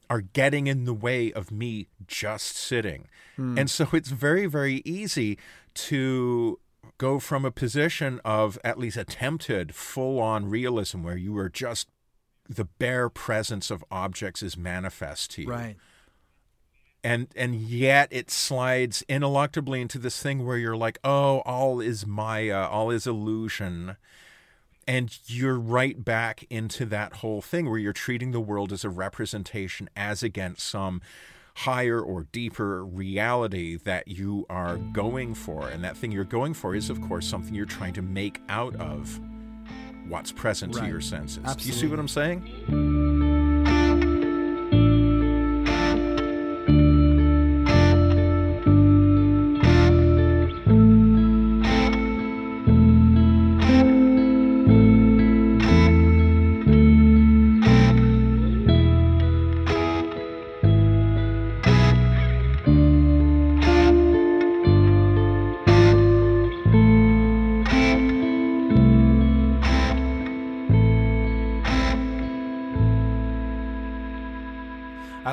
[SPEAKER 2] are getting in the way of me just sitting. Hmm. and so it's very very easy to go from a position of at least attempted full on realism where you are just the bare presence of objects is manifest to you.
[SPEAKER 3] Right
[SPEAKER 2] and and yet it slides ineluctably into this thing where you're like oh all is maya all is illusion And you're right back into that whole thing where you're treating the world as a representation as against some higher or deeper reality that you are going for. And that thing you're going for is, of course, something you're trying to make out of what's present right. to your senses. Absolutely. Do you see what I'm saying?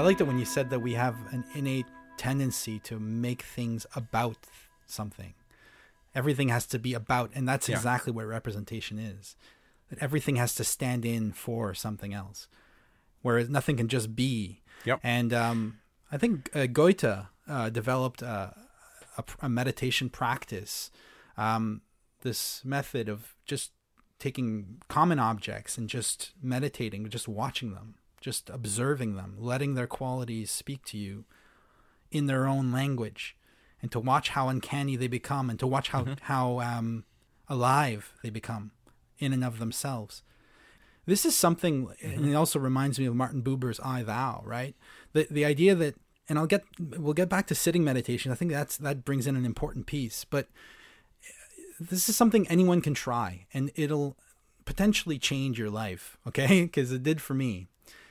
[SPEAKER 3] Liked it when you said that we have an innate tendency to make things about something. Everything has to be about, and that's yeah. exactly what representation is. That everything has to stand in for something else, whereas nothing can just be.
[SPEAKER 2] Yep.
[SPEAKER 3] And um, I think uh, Goethe uh, developed a, a, a, meditation practice, um, this method of just taking common objects and just meditating, just watching them just observing them, letting their qualities speak to you in their own language, and to watch how uncanny they become, and to watch how mm-hmm. how um, alive they become in and of themselves. This is something, mm-hmm. and it also reminds me of Martin Buber's "I Thou." Right, the the idea that, and I'll get we'll get back to sitting meditation. I think that's that brings in an important piece, but this is something anyone can try, and it'll potentially change your life. Okay, *laughs* because it did for me.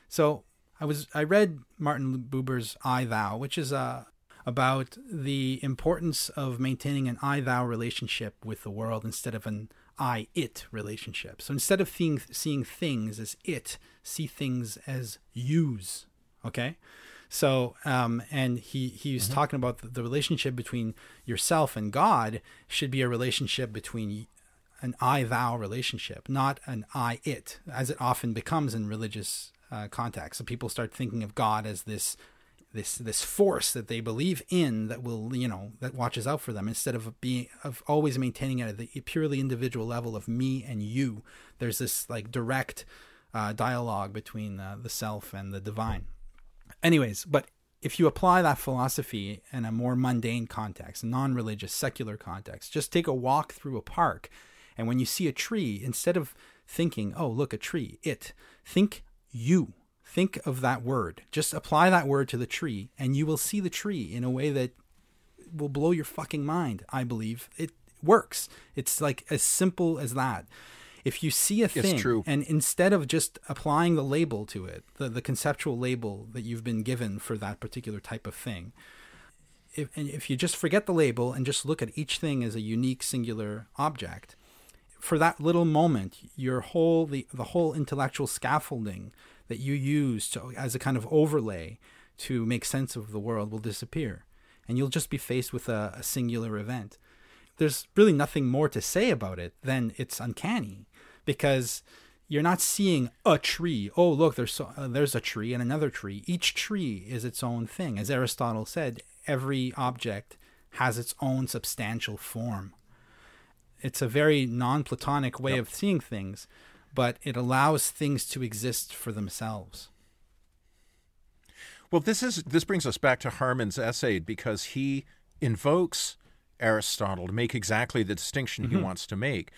[SPEAKER 3] So I was I read Martin Buber's I Thou, which is uh, about the importance of maintaining an I Thou relationship with the world instead of an I It relationship. So instead of seeing seeing things as it, see things as yous. Okay. So, um, and he he was mm-hmm. talking about the, the relationship between yourself and God should be a relationship between an I thou relationship, not an I it, as it often becomes in religious uh, context. So people start thinking of God as this this this force that they believe in that will you know that watches out for them instead of being of always maintaining it at the purely individual level of me and you. There's this like direct uh, dialogue between uh, the self and the divine. Anyways, but if you apply that philosophy in a more mundane context, non-religious, secular context, just take a walk through a park, and when you see a tree, instead of thinking, "Oh, look, a tree," it think you. Think of that word. Just apply that word to the tree, and you will see the tree in a way that will blow your fucking mind. I believe it works. It's like as simple as that. If you see a thing, and instead of just applying the label to it, the, the conceptual label that you've been given for that particular type of thing, if, and if you just forget the label and just look at each thing as a unique singular object, for that little moment, your whole the, the whole intellectual scaffolding that you use to, as a kind of overlay to make sense of the world will disappear, and you'll just be faced with a, a singular event. There's really nothing more to say about it than it's uncanny, because you're not seeing a tree. Oh, look, there's so, uh, there's a tree and another tree. Each tree is its own thing, as Aristotle said. Every object has its own substantial form it's a very non-platonic way yep. of seeing things but it allows things to exist for themselves
[SPEAKER 2] well this is this brings us back to harman's essay because he invokes aristotle to make exactly the distinction mm-hmm. he wants to make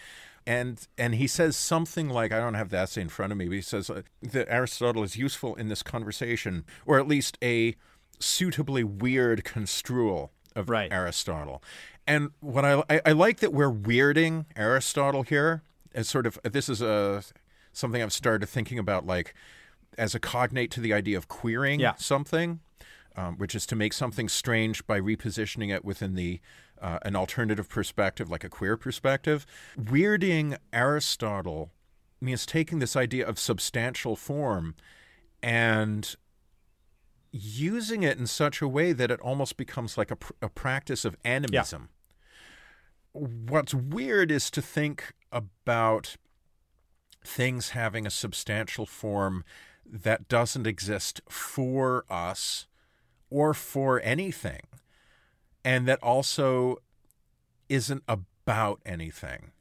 [SPEAKER 2] and and he says something like I don't have the essay in front of me, but he says uh, that Aristotle is useful in this conversation, or at least a suitably weird construal of right. Aristotle. And what I, I, I like that we're weirding Aristotle here as sort of this is a something I've started thinking about like as a cognate to the idea of queering yeah. something, um, which is to make something strange by repositioning it within the uh, an alternative perspective, like a queer perspective. Weirding Aristotle means taking this idea of substantial form and using it in such a way that it almost becomes like a, pr- a practice of animism. What's weird is to think about things having a substantial form that doesn't exist for us or for anything, and that also isn't about anything.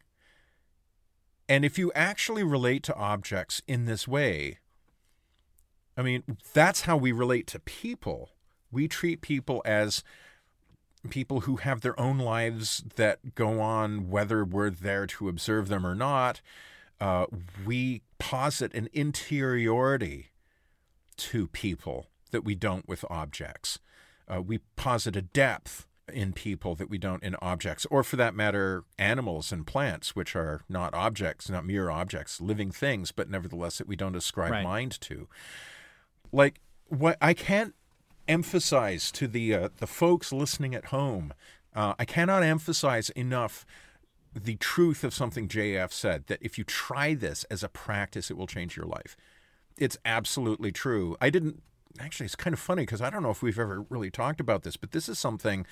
[SPEAKER 2] And if you actually relate to objects in this way, I mean, that's how we relate to people. We treat people as people who have their own lives that go on, whether we're there to observe them or not. Uh, we posit an interiority to people that we don't with objects. Uh, we posit a depth in people that we don't in objects, or for that matter, animals and plants, which are not objects, not mere objects, living things, but nevertheless that we don't ascribe right. mind to. Like, what I can't emphasize to the uh, the folks listening at home, uh, I cannot emphasize enough the truth of something JF said that if you try this as a practice, it will change your life. It's absolutely true. I didn't actually, it's kind of funny because I don't know if we've ever really talked about this, but this is something.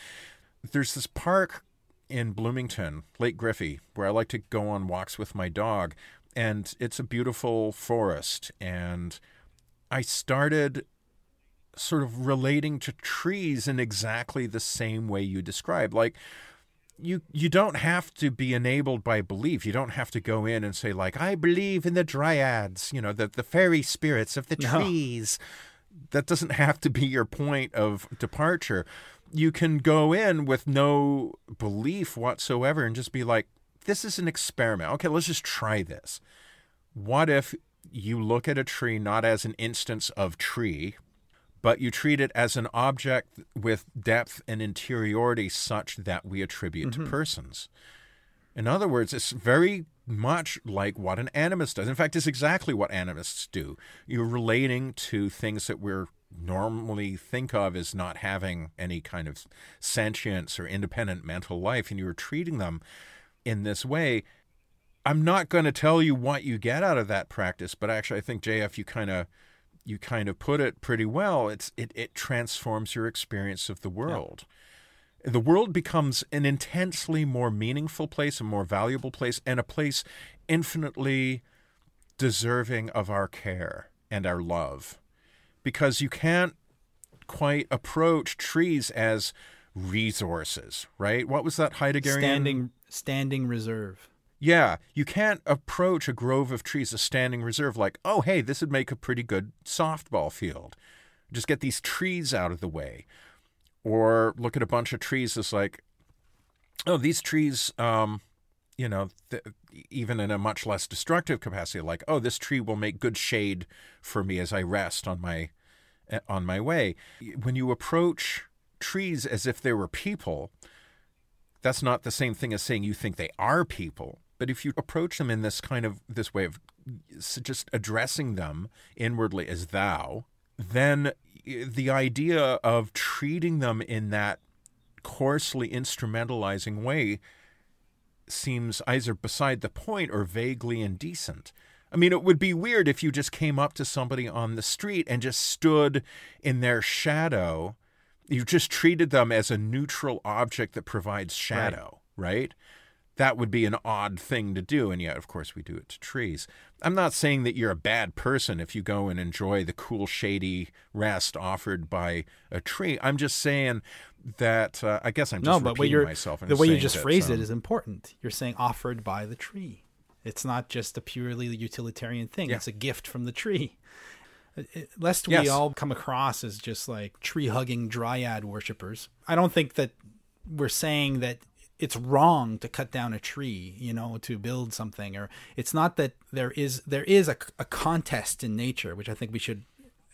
[SPEAKER 2] There's this park in Bloomington, Lake Griffy, where I like to go on walks with my dog, and it's a beautiful forest. And I started sort of relating to trees in exactly the same way you described. Like, you you don't have to be enabled by belief. You don't have to go in and say like I believe in the dryads, you know, the the fairy spirits of the trees. No that doesn't *laughs* have to be your point of departure. You can go in with no belief whatsoever and just be like, this is an experiment. Okay, let's just try this. What if you look at a tree not as an instance of tree, but you treat it as an object with depth and interiority such that we attribute mm-hmm. to persons? In other words, it's very much like what an animist does. In fact, it's exactly what animists do. You're relating to things that we're normally think of as not having any kind of sentience or independent mental life, and you're treating them in this way. I'm not going to tell you what you get out of that practice, but actually, I think JF, you kind of you kind of put it pretty well. It's it it transforms your experience of the world. Yeah the world becomes an intensely more meaningful place, a more valuable place, and a place infinitely deserving of our care and our love. Because you can't quite approach trees as resources, right? What was that Heideggerian?
[SPEAKER 3] Standing, standing reserve.
[SPEAKER 2] Yeah, you can't approach a grove of trees, a standing reserve, like, oh, hey, this would make a pretty good softball field. Just get these trees out of the way or look at a bunch of trees as like, oh, these trees, um, you know, th- even in a much less destructive capacity, like, oh, this tree will make good shade for me as I rest on my eh, on my way. When you approach trees as if they were people, that's not the same thing as saying you think they are people. But if you approach them in this kind of this way of just addressing them inwardly as thou, then eh, the idea of treating them in that coarsely instrumentalizing way seems either beside the point or vaguely indecent. I mean, it would be weird if you just came up to somebody on the street and just stood in their shadow. You just treated them as a neutral object that provides shadow, right? right? That would be an odd thing to do. And yet, of course, we do it to trees. I'm not saying that you're a bad person if you go and enjoy the cool, shady rest offered by a tree. I'm just saying that uh, I guess I'm just no, but repeating myself.
[SPEAKER 3] the way you just phrased um, it is important. You're saying offered by the tree. It's not just a purely utilitarian thing. Yeah. It's a gift from the tree. Lest we yes. all come across as just like tree hugging dryad worshippers. I don't think that we're saying that it's wrong to cut down a tree, you know, to build something, or it's not that there is there is a, a contest in nature, which I think we should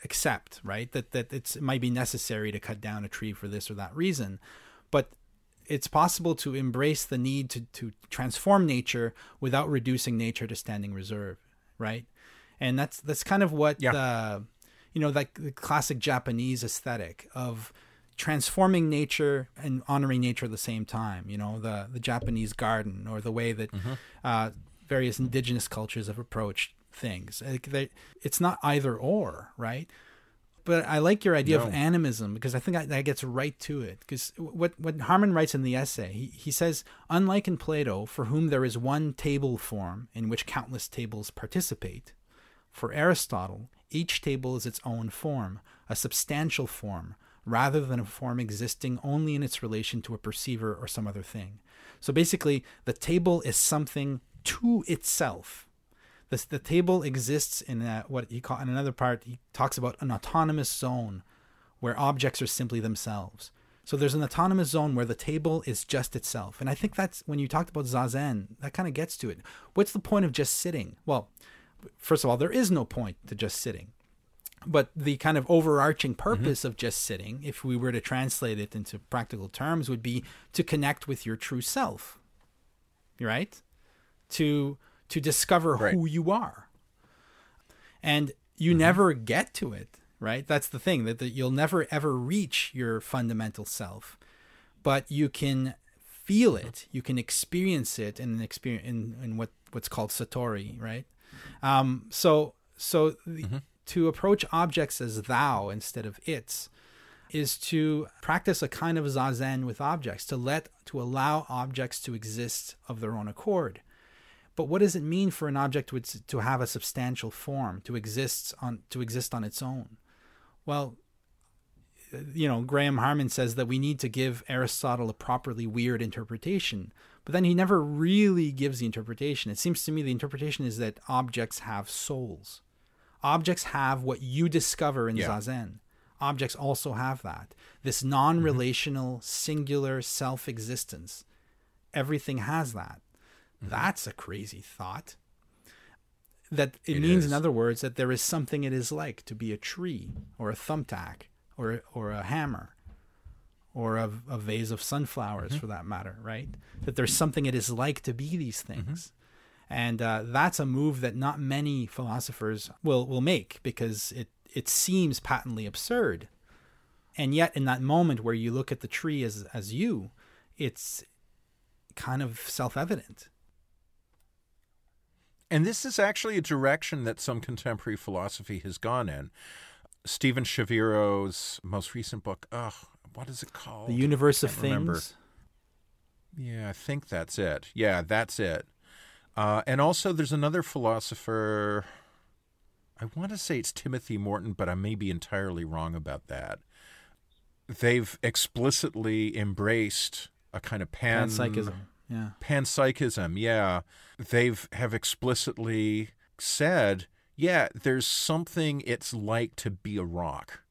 [SPEAKER 3] accept, right? That that it's it might be necessary to cut down a tree for this or that reason, but it's possible to embrace the need to to transform nature without reducing nature to standing reserve, right? And that's that's kind of what yeah. the you know like the classic Japanese aesthetic of transforming nature and honoring nature at the same time. You know, the the Japanese garden or the way that mm-hmm. uh, various indigenous cultures have approached things. They, it's not either or, right? But I like your idea no. of animism because I think that gets right to it. Because what what Harman writes in the essay, he, he says, unlike in Plato, for whom there is one table form in which countless tables participate, for Aristotle, each table is its own form, a substantial form, rather than a form existing only in its relation to a perceiver or some other thing. So basically, the table is something to itself. The table exists in a, what he call in another part. He talks about an autonomous zone where objects are simply themselves. So there's an autonomous zone where the table is just itself. And I think that's when you talked about zazen, that kind of gets to it. What's the point of just sitting? Well, first of all, there is no point to just sitting. But the kind of overarching mm-hmm. purpose mm-hmm. of just sitting, if we were to translate it into practical terms, would be to connect with your true self. Right? To to discover right. who you are. And you mm-hmm. never get to it right? That's the thing that, that you'll never ever reach your fundamental self, but you can feel it, you can experience it in an experience in, in what what's called satori, right? Um, so so the, mm-hmm. To approach objects as thou instead of its is to practice a kind of zazen with objects, to let to allow objects to exist of their own accord. But what does it mean for an object to, have a substantial form, to exist on to exist on its own? Well, you know, Graham Harman says that we need to give Aristotle a properly weird interpretation, but then he never really gives the interpretation. It seems to me the interpretation is that objects have souls. Objects have what you discover in yeah. Zazen. Objects also have that. This non relational, mm-hmm. singular self existence. Everything has that. Mm-hmm. That's a crazy thought that it, it means is. in other words that there is something it is like to be a tree or a thumbtack or or a hammer or a, a vase of sunflowers mm-hmm. for that matter right that there's something it is like to be these mm-hmm. things. And uh, that's a move that not many philosophers will will make because it it seems patently absurd and yet in that moment where you look at the tree as as you it's kind of self-evident
[SPEAKER 2] and this is actually a direction that some contemporary philosophy has gone in. Steven Shaviro's most recent book, ugh, what is it called?
[SPEAKER 3] The Universe of remember. Things.
[SPEAKER 2] Yeah, I think that's it. Yeah, that's it. Uh, and also, there's another philosopher. I want to say it's Timothy Morton, but I may be entirely wrong about that. They've explicitly embraced a kind of pan
[SPEAKER 3] panpsychism yeah.
[SPEAKER 2] panpsychism, yeah, they've have explicitly said, yeah, there's something it's like to be a rock.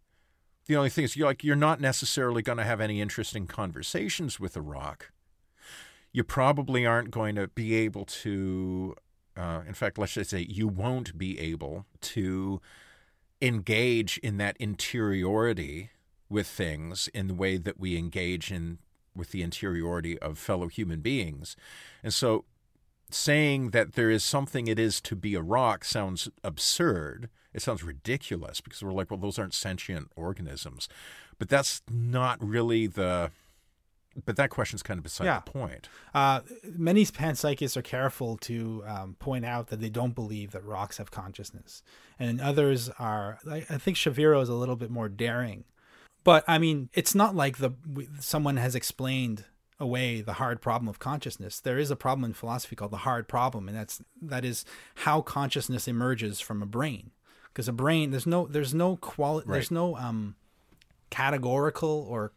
[SPEAKER 2] The only thing is, you're like you're not necessarily going to have any interesting conversations with a rock. You probably aren't going to be able to. Uh, in fact, let's just say you won't be able to engage in that interiority with things in the way that we engage in with the interiority of fellow human beings. And so saying that there is something it is to be a rock sounds absurd. It sounds ridiculous because we're like, well, those aren't sentient organisms. But that's not really the. But that question's kind of beside yeah. the point.
[SPEAKER 3] Uh, many panpsychists are careful to um, point out that they don't believe that rocks have consciousness, and others are. I, I think Shaviro is a little bit more daring but I mean, it's not like the someone has explained away the hard problem of consciousness. There is a problem in philosophy called the hard problem, and that's that is how consciousness emerges from a brain. Because a brain, there's no there's no quality right. there's no um, categorical or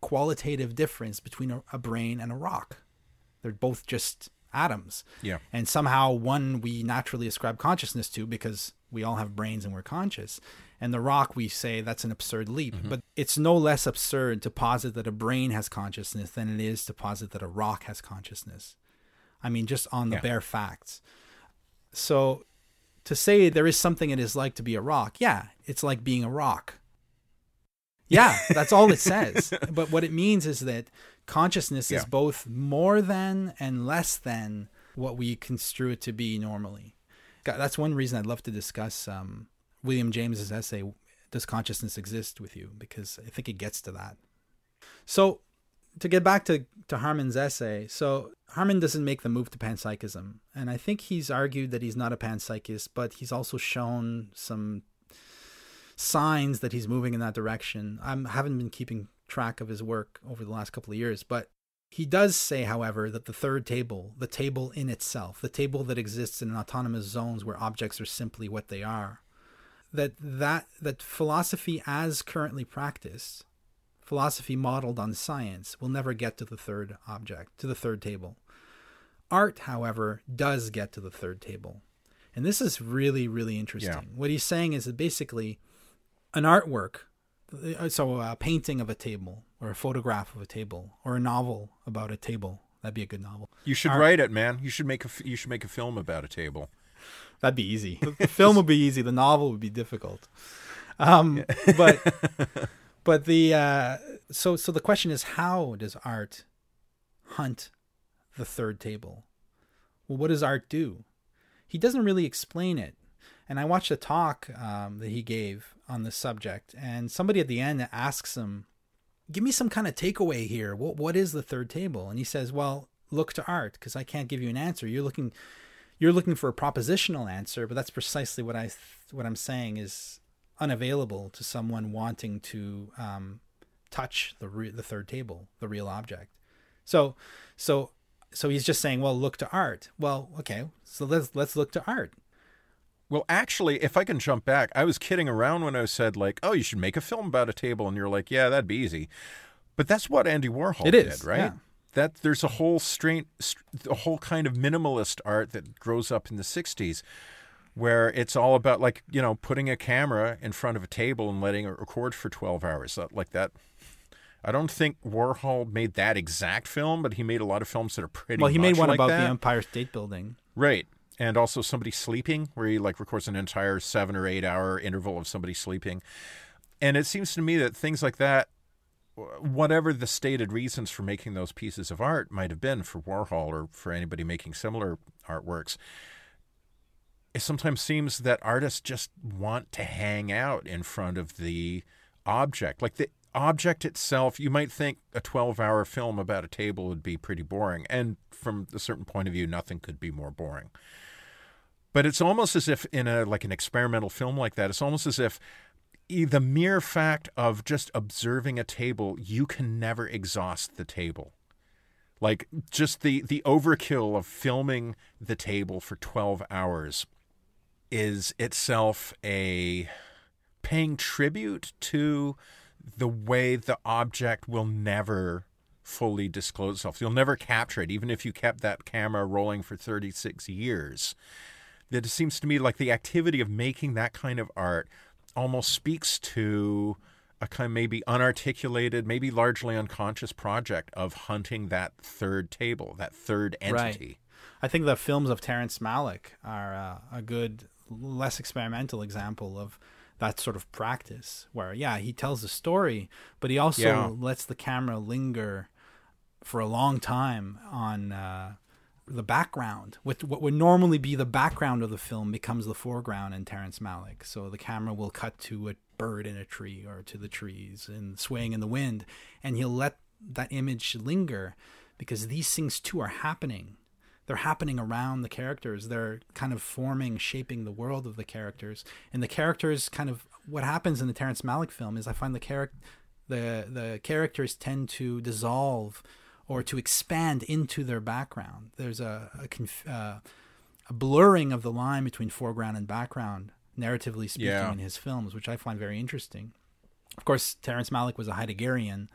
[SPEAKER 3] qualitative difference between a, a brain and a rock. They're both just atoms.
[SPEAKER 2] Yeah.
[SPEAKER 3] And somehow one we naturally ascribe consciousness to because we all have brains and we're conscious. And the rock, we say that's an absurd leap. Mm-hmm. But it's no less absurd to posit that a brain has consciousness than it is to posit that a rock has consciousness. I mean, just on the yeah. bare facts. So to say there is something it is like to be a rock, yeah, it's like being a rock. Yeah, *laughs* that's all it says. But what it means is that consciousness yeah. is both more than and less than what we construe it to be normally. That's one reason I'd love to discuss um, William James's essay, Does Consciousness Exist with You? Because I think it gets to that. So, to get back to, to Harman's essay, so Harman doesn't make the move to panpsychism. And I think he's argued that he's not a panpsychist, but he's also shown some signs that he's moving in that direction. I haven't been keeping track of his work over the last couple of years, but he does say, however, that the third table, the table in itself, the table that exists in autonomous zones where objects are simply what they are, that that that philosophy as currently practiced philosophy modeled on science will never get to the third object to the third table Art, however, does get to the third table. And this is really, really interesting. Yeah. What he's saying is that basically an artwork, uh, so a painting of a table, or a photograph of a table, or a novel about a table. That'd be a good novel.
[SPEAKER 2] You should Art, write it, man. You should make a you should make a film about a table.
[SPEAKER 3] That'd be easy. *laughs* The film would be easy. The novel would be difficult. Um, *laughs* but *laughs* but the uh, so so the question is, how does art hunt the third table? Well, what does art do? He doesn't really explain it. And I watched a talk um, that he gave on this subject, and somebody at the end asks him, "Give me some kind of takeaway here. What what is the third table?" And he says, "Well, look to art because I can't give you an answer. You're looking." You're looking for a propositional answer, but that's precisely what I what I'm saying is unavailable to someone wanting to um, touch the re- the third table, the real object. So, so, so he's just saying, well, look to art. Well, okay, so let's let's look to art.
[SPEAKER 2] Well, actually, if I can jump back, I was kidding around when I said like, "Oh, you should make a film about a table," and you're like, "Yeah, that'd be easy." But that's what Andy Warhol
[SPEAKER 3] it is,
[SPEAKER 2] did, right?
[SPEAKER 3] Yeah.
[SPEAKER 2] That there's a whole strain, a whole kind of minimalist art that grows up in the '60s where it's all about like you know putting a camera in front of a table and letting it record for 12 hours like that i don't think warhol made that exact film but he made a lot of films that are pretty
[SPEAKER 3] well he made one
[SPEAKER 2] like
[SPEAKER 3] about
[SPEAKER 2] that.
[SPEAKER 3] the empire state building
[SPEAKER 2] right and also somebody sleeping where he like records an entire seven or eight hour interval of somebody sleeping and it seems to me that things like that whatever the stated reasons for making those pieces of art might have been for warhol or for anybody making similar artworks it sometimes seems that artists just want to hang out in front of the object. Like the object itself, you might think a 12 hour film about a table would be pretty boring. And from a certain point of view, nothing could be more boring. But it's almost as if in a like an experimental film like that, it's almost as if the mere fact of just observing a table, you can never exhaust the table. Like just the the overkill of filming the table for 12 hours is itself a paying tribute to the way the object will never fully disclose itself. You'll never capture it, even if you kept that camera rolling for 36 years. That it seems to me like the activity of making that kind of art almost speaks to a kind of maybe unarticulated, maybe largely unconscious project of hunting that third table, that third entity. Right.
[SPEAKER 3] I think the films of Terrence Malick are uh, a good less experimental example of that sort of practice where yeah he tells a story but he also yeah. lets the camera linger for a long time on uh, the background. With what would normally be the background of the film becomes the foreground in Terrence Malick. So the camera will cut to a bird in a tree or to the trees and swaying in the wind and he'll let that image linger because these things too are happening they're happening around the characters. They're kind of forming, shaping the world of the characters. And the characters kind of what happens in the Terrence Malick film is I find the character the the characters tend to dissolve or to expand into their background. There's a a, conf, uh, a blurring of the line between foreground and background, narratively speaking, yeah. in his films, which I find very interesting. Of course, Terrence Malick was a Heideggerian.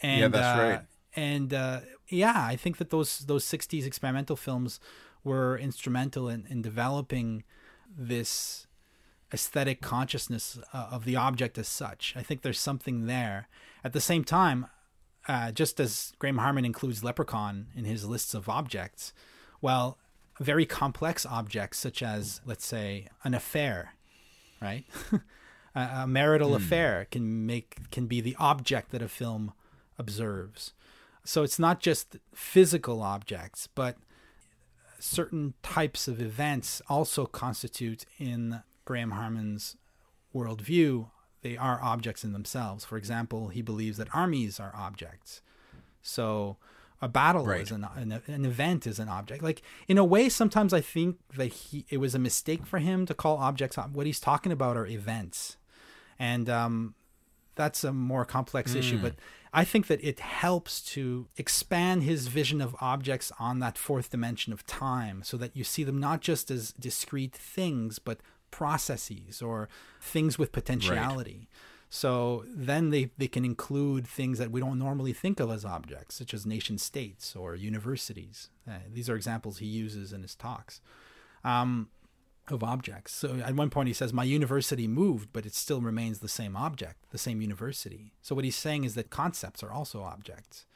[SPEAKER 2] And, yeah, that's uh, right
[SPEAKER 3] and uh, yeah, I think that those those '60s experimental films were instrumental in, in developing this aesthetic consciousness uh, of the object as such. I think there's something there. At the same time, uh, just as Graham Harman includes Leprechaun in his lists of objects, well, very complex objects such as, let's say, an affair, right? *laughs* a, a, marital mm. affair can make can be the object that a film observes. So it's not just physical objects, but certain types of events also constitute in Graham Harman's worldview, they are objects in themselves. For example, he believes that armies are objects. So a battle right. is an, an, an event is an object. Like in a way, sometimes I think that he it was a mistake for him to call objects. What he's talking about are events, and um, that's a more complex mm. issue. But I think that it helps to expand his vision of objects on that fourth dimension of time so that you see them not just as discrete things, but processes or things with potentiality. Right. So then they, they can include things that we don't normally think of as objects, such as nation states or universities. Uh, these are examples he uses in his talks um, of objects. So at one point he says, My university moved, but it still remains the same object, the same university. So what he's saying is that concepts are also objects.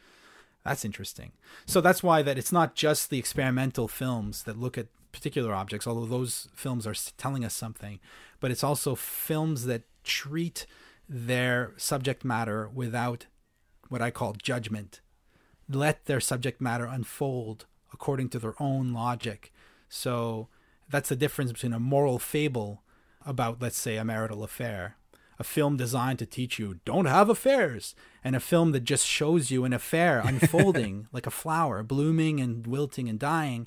[SPEAKER 3] That's interesting. So that's why that it's not just the experimental films that look at particular objects, although those films are telling us something, but it's also films that treat their subject matter without what I call judgment. Let their subject matter unfold according to their own logic. So that's the difference between a moral fable about, let's say, a marital affair a film designed to teach you don't have affairs and a film that just shows you an affair *laughs* unfolding like a flower blooming and wilting and dying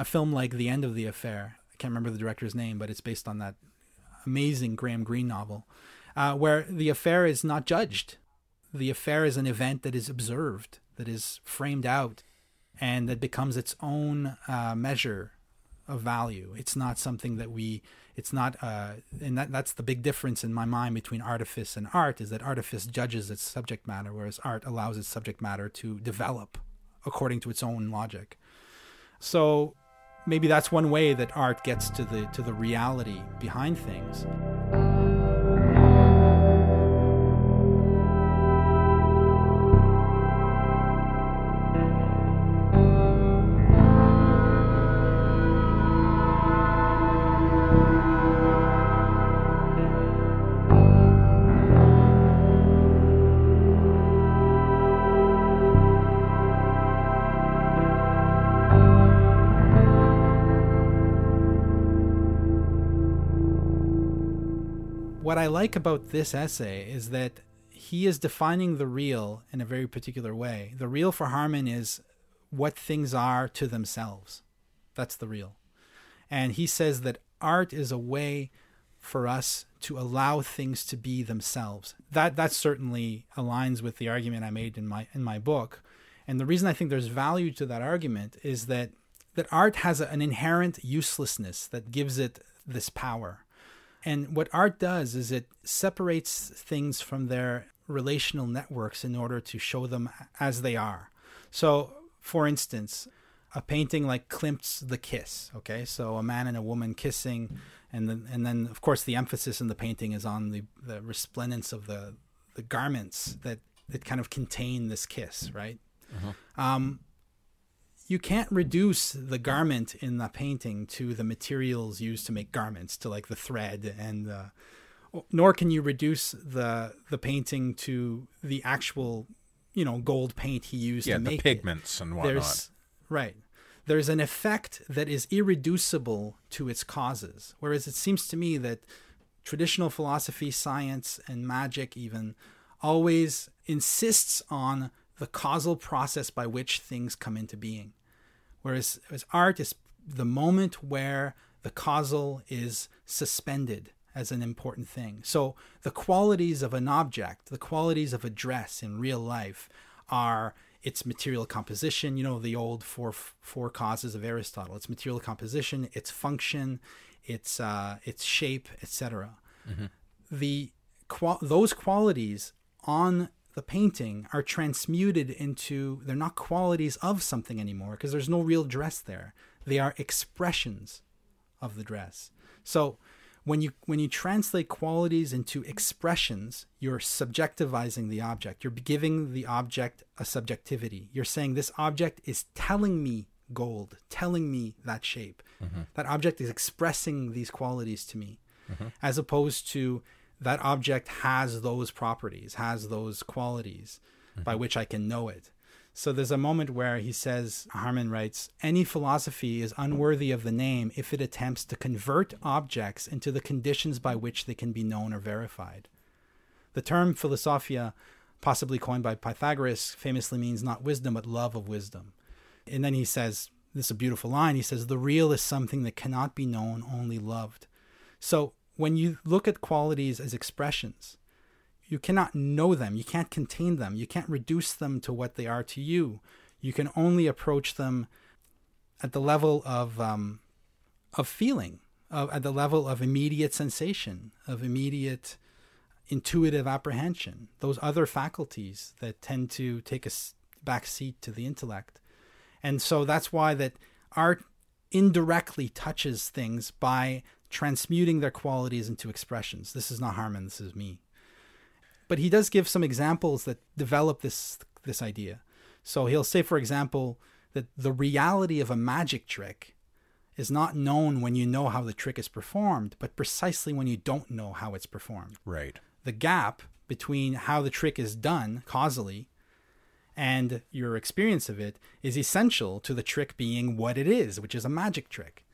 [SPEAKER 3] a film like the end of the affair. I can't remember the director's name but it's based on that amazing graham greene novel uh, where the affair is not judged. The affair is an event that is observed that is framed out and that becomes its own uh, measure of value. It's not something that we it's not uh, and that that's the big difference in my mind between artifice and art is that artifice judges its subject matter whereas art allows its subject matter to develop according to its own logic. So maybe that's one way that art gets to the to the reality behind things like about this essay is that he is defining the real in a very particular way. The real for Harman is what things are to themselves. That's the real. And he says that art is a way for us to allow things to be themselves. That that certainly aligns with the argument I made in my in my book. And the reason I think there's value to that argument is that that art has an inherent uselessness that gives it this power. And what art does is it separates things from their relational networks in order to show them as they are. So, for instance, a painting like Klimt's The Kiss, okay? So a man and a woman kissing and then and then of course the emphasis in the painting is on the, the resplendence of the the garments that that kind of contain this kiss, right? Uh-huh. Um, you can't reduce the garment in the painting to the materials used to make garments to like the thread and uh, nor can you reduce the the painting to the actual you know gold paint he used
[SPEAKER 2] yeah,
[SPEAKER 3] to make
[SPEAKER 2] the pigments
[SPEAKER 3] it.
[SPEAKER 2] and whatnot.
[SPEAKER 3] There's, right. There's an effect that is irreducible to its causes, whereas it seems to me that traditional philosophy, science, and magic even always insists on the causal process by which things come into being. Whereas, whereas art is the moment where the causal is suspended as an important thing. So the qualities of an object, the qualities of a dress in real life are its material composition, you know, the old four four causes of Aristotle. Its material composition, its function, its uh, its shape, etc. Mm-hmm. The those qualities on the painting are transmuted into they're not qualities of something anymore because there's no real dress there. They are expressions of the dress. So when you when you translate qualities into expressions you're subjectivizing the object. You're giving the object a subjectivity. You're saying this object is telling me gold telling me that shape. Mm-hmm. that object is expressing these qualities to me. Mm-hmm. as opposed to that object has those properties, has those qualities mm-hmm. by which I can know it. So there's a moment where he says, Harman writes, any philosophy is unworthy of the name if it attempts to convert objects into the conditions by which they can be known or verified. The term philosophia, possibly coined by Pythagoras, famously means not wisdom, but love of wisdom. And then he says, this is a beautiful line. He says, the real is something that cannot be known, only loved. So when you look at qualities as expressions, you cannot know them, you can't contain them, you can't reduce them to what they are to you. You can only approach them at the level of um, of feeling, of, at the level of immediate sensation, of immediate intuitive apprehension, those other faculties that tend to take a back seat to the intellect. And so that's why that art indirectly touches things by transmuting their qualities into expressions. This is not Harman, this is me. But he does give some examples that develop this this idea. So he'll say, for example, that the reality of a magic trick is not known when you know how the trick is performed, but precisely when you don't know how it's performed.
[SPEAKER 2] Right.
[SPEAKER 3] The gap between how the trick is done causally and your experience of it is essential to the trick being what it is, which is a magic trick.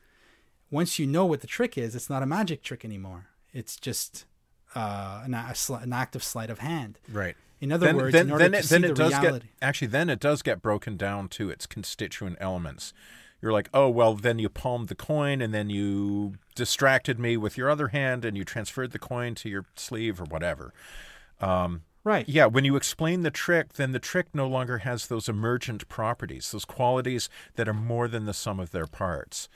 [SPEAKER 3] Once you know what the trick is, it's not a magic trick anymore. It's just uh, an, an act of sleight of hand.
[SPEAKER 2] Right.
[SPEAKER 3] In other then, words, then, in order then to it, see the reality,
[SPEAKER 2] get, actually, then it does get broken down to its constituent elements. You're like, oh well, then you palmed the coin, and then you distracted me with your other hand, and you transferred the coin to your sleeve or whatever. Um,
[SPEAKER 3] Right.
[SPEAKER 2] Yeah, when you explain the trick, then the trick no longer has those emergent properties, those qualities that are more than the sum of their parts.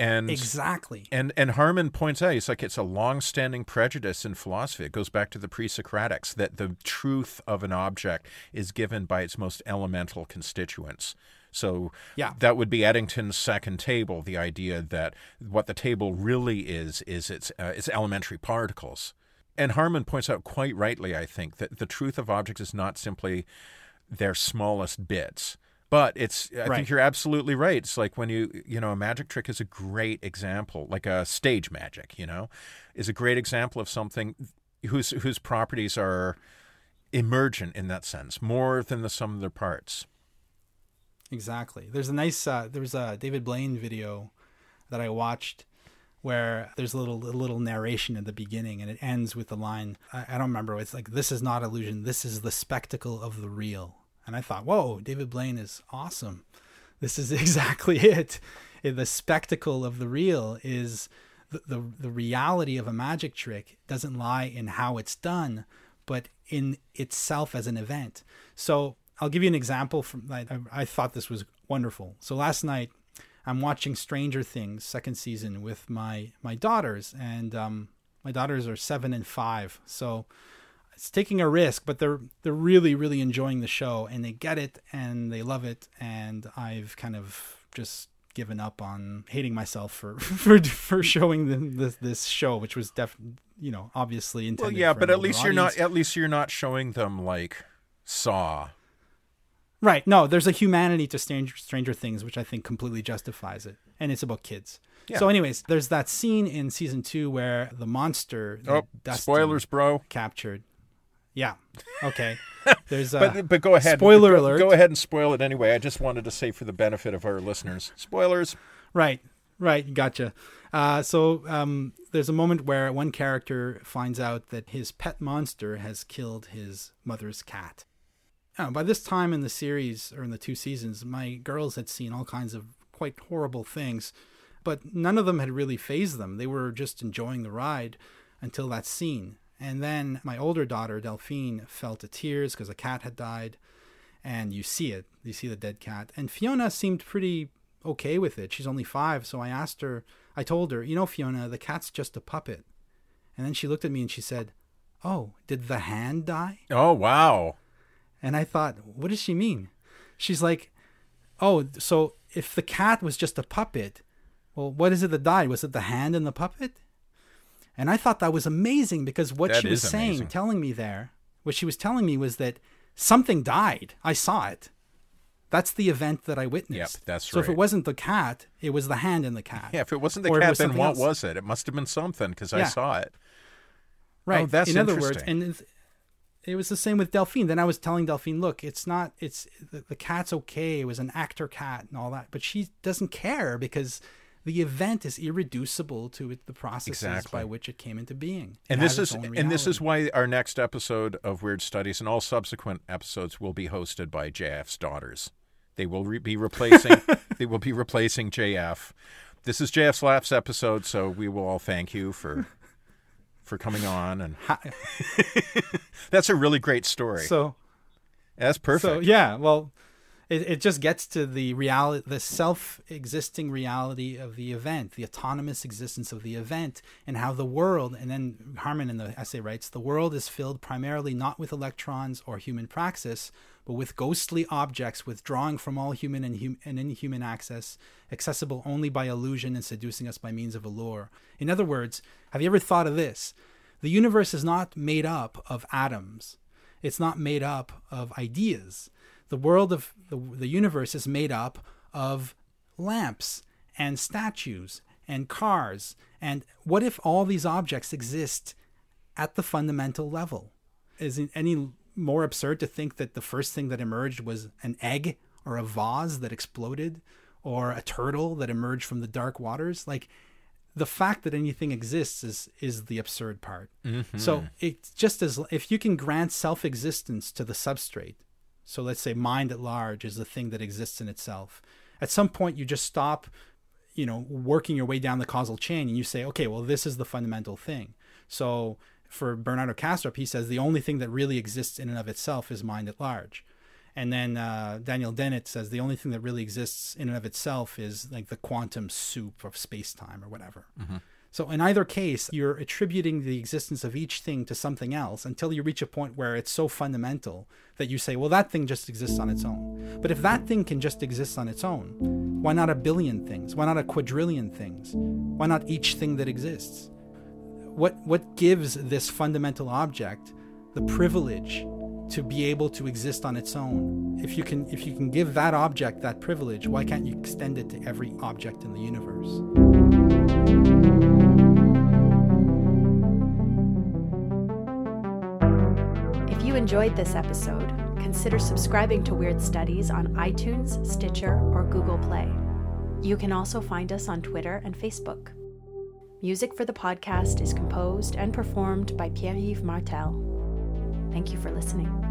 [SPEAKER 2] And
[SPEAKER 3] exactly.
[SPEAKER 2] And and Harman points out, he's like it's a long-standing prejudice in philosophy. It goes back to the pre-Socratics that the truth of an object is given by its most elemental constituents. So
[SPEAKER 3] yeah.
[SPEAKER 2] that would be Eddington's second table, the idea that what the table really is is its uh, its elementary particles. And Harman points out quite rightly, I think, that the truth of objects is not simply their smallest bits. But it's I right. think you're absolutely right. It's like when you you know, a magic trick is a great example, like a stage magic, you know, is a great example of something whose whose properties are emergent in that sense, more than the sum of their parts.
[SPEAKER 3] Exactly. There's a nice uh, there's a David Blaine video that I watched where there's a little a little narration at the beginning and it ends with the line I, I, don't remember it's like this is not illusion this is the spectacle of the real and i thought whoa david blaine is awesome. This is *laughs* exactly it. The spectacle of the real is the, the, the reality of a magic trick doesn't lie in how it's done but in itself as an event. So i'll give you an example from I, I thought this was wonderful. So last night I'm watching Stranger Things second season with my my daughters, and um, my daughters are seven and five, so it's taking a risk, but they're they're really really enjoying the show, and they get it and they love it, and I've kind of just given up on hating myself for *laughs* for for showing them this this show, which was def you know obviously intended.
[SPEAKER 2] Well, yeah, but at least
[SPEAKER 3] audience.
[SPEAKER 2] you're not at least you're not showing them like Saw
[SPEAKER 3] Right. No, there's a humanity to Stranger, Stranger Things, which I think completely justifies it. And it's about kids. Yeah. So, anyways, there's that scene in season two where the monster.
[SPEAKER 2] Oh, spoilers, bro.
[SPEAKER 3] Captured. Yeah. Okay. *laughs* There's
[SPEAKER 2] a but, but go ahead.
[SPEAKER 3] Spoiler
[SPEAKER 2] go,
[SPEAKER 3] alert.
[SPEAKER 2] Go ahead and spoil it anyway. I just wanted to say for the benefit of our listeners, spoilers.
[SPEAKER 3] Right. Right. Gotcha. Uh, so um, there's a moment where one character finds out that his pet monster has killed his mother's cat know, by this time in the series or in the two seasons, my girls had seen all kinds of quite horrible things, but none of them had really fazed them. They were just enjoying the ride until that scene. And then my older daughter, Delphine, fell to tears because a cat had died. And you see it. You see the dead cat. And Fiona seemed pretty okay with it. She's only five. So I asked her, I told her, you know, Fiona, the cat's just a puppet. And then she looked at me and she said, Oh, did the hand die?
[SPEAKER 2] Oh, wow.
[SPEAKER 3] And I thought, what does she mean? She's like, oh, so if the cat was just a puppet, well, what is it that died? Was it the hand and the puppet? And I thought that was amazing because what that she was saying, amazing. telling me there, what she was telling me was that something died. I saw it. That's the event that I witnessed.
[SPEAKER 2] Yep, that's
[SPEAKER 3] so
[SPEAKER 2] right.
[SPEAKER 3] So if it wasn't the cat, it was the hand in the cat.
[SPEAKER 2] Yeah, if it wasn't the cat, was then what else. was it? It must have been something because yeah. I saw it.
[SPEAKER 3] Oh, right.
[SPEAKER 2] Oh, that's
[SPEAKER 3] in
[SPEAKER 2] other
[SPEAKER 3] words, and it was the same with Delphine. Then I was telling Delphine, look, it's not, it's the, the cat's okay. It was an actor cat and all that, but she doesn't care because the event is irreducible to it, the processes exactly. by which it came into being.
[SPEAKER 2] And this is and this is why our next episode of Weird Studies and all subsequent episodes will be hosted by JF's daughters. They will re- be replacing *laughs* they will be replacing JF. This is JF's last episode, so we will all thank you for for coming on, and *laughs* that's a really great story.
[SPEAKER 3] So
[SPEAKER 2] that's perfect.
[SPEAKER 3] So yeah, well, it, it just gets to the reality, the self-existing reality of the event, the autonomous existence of the event, and how the world. And then Harman in the essay writes, the world is filled primarily not with electrons or human praxis, but with ghostly objects withdrawing from all human and, hum- and inhuman access, accessible only by illusion and seducing us by means of allure. In other words, have you ever thought of this? The universe is not made up of atoms. It's not made up of ideas the world of the, the universe is made up of lamps and statues and cars. And what if all these objects exist at the fundamental level? Is it any more absurd to think that the first thing that emerged was an egg or a vase that exploded or a turtle that emerged from the dark waters? Like, the fact that anything exists is is the absurd part. Mm-hmm. So it's just as if you can grant self existence to the substrate, so let's say mind at large is the thing that exists in itself. At some point, you just stop, you know, working your way down the causal chain, and you say, okay, well, this is the fundamental thing. So for Bernardo Kastrup, he says the only thing that really exists in and of itself is mind at large. And then uh, Daniel Dennett says the only thing that really exists in and of itself is like the quantum soup of space time or whatever. Mm-hmm. So in either case, you're attributing the existence of each thing to something else until you reach a point where it's so fundamental that you say, well, that thing just exists on its own. But if that thing can just exist on its own, why not a billion things? Why not a quadrillion things? Why not each thing that exists? What what gives this fundamental object the privilege to be able to exist on its own? If you can if you can give that object that privilege, why can't you extend it to every object in the universe?
[SPEAKER 1] Enjoyed this episode, consider subscribing to Weird Studies on iTunes, Stitcher, or Google Play. You can also find us on Twitter and Facebook. Music for the podcast is composed and performed by Pierre Yves Martel. Thank you for listening.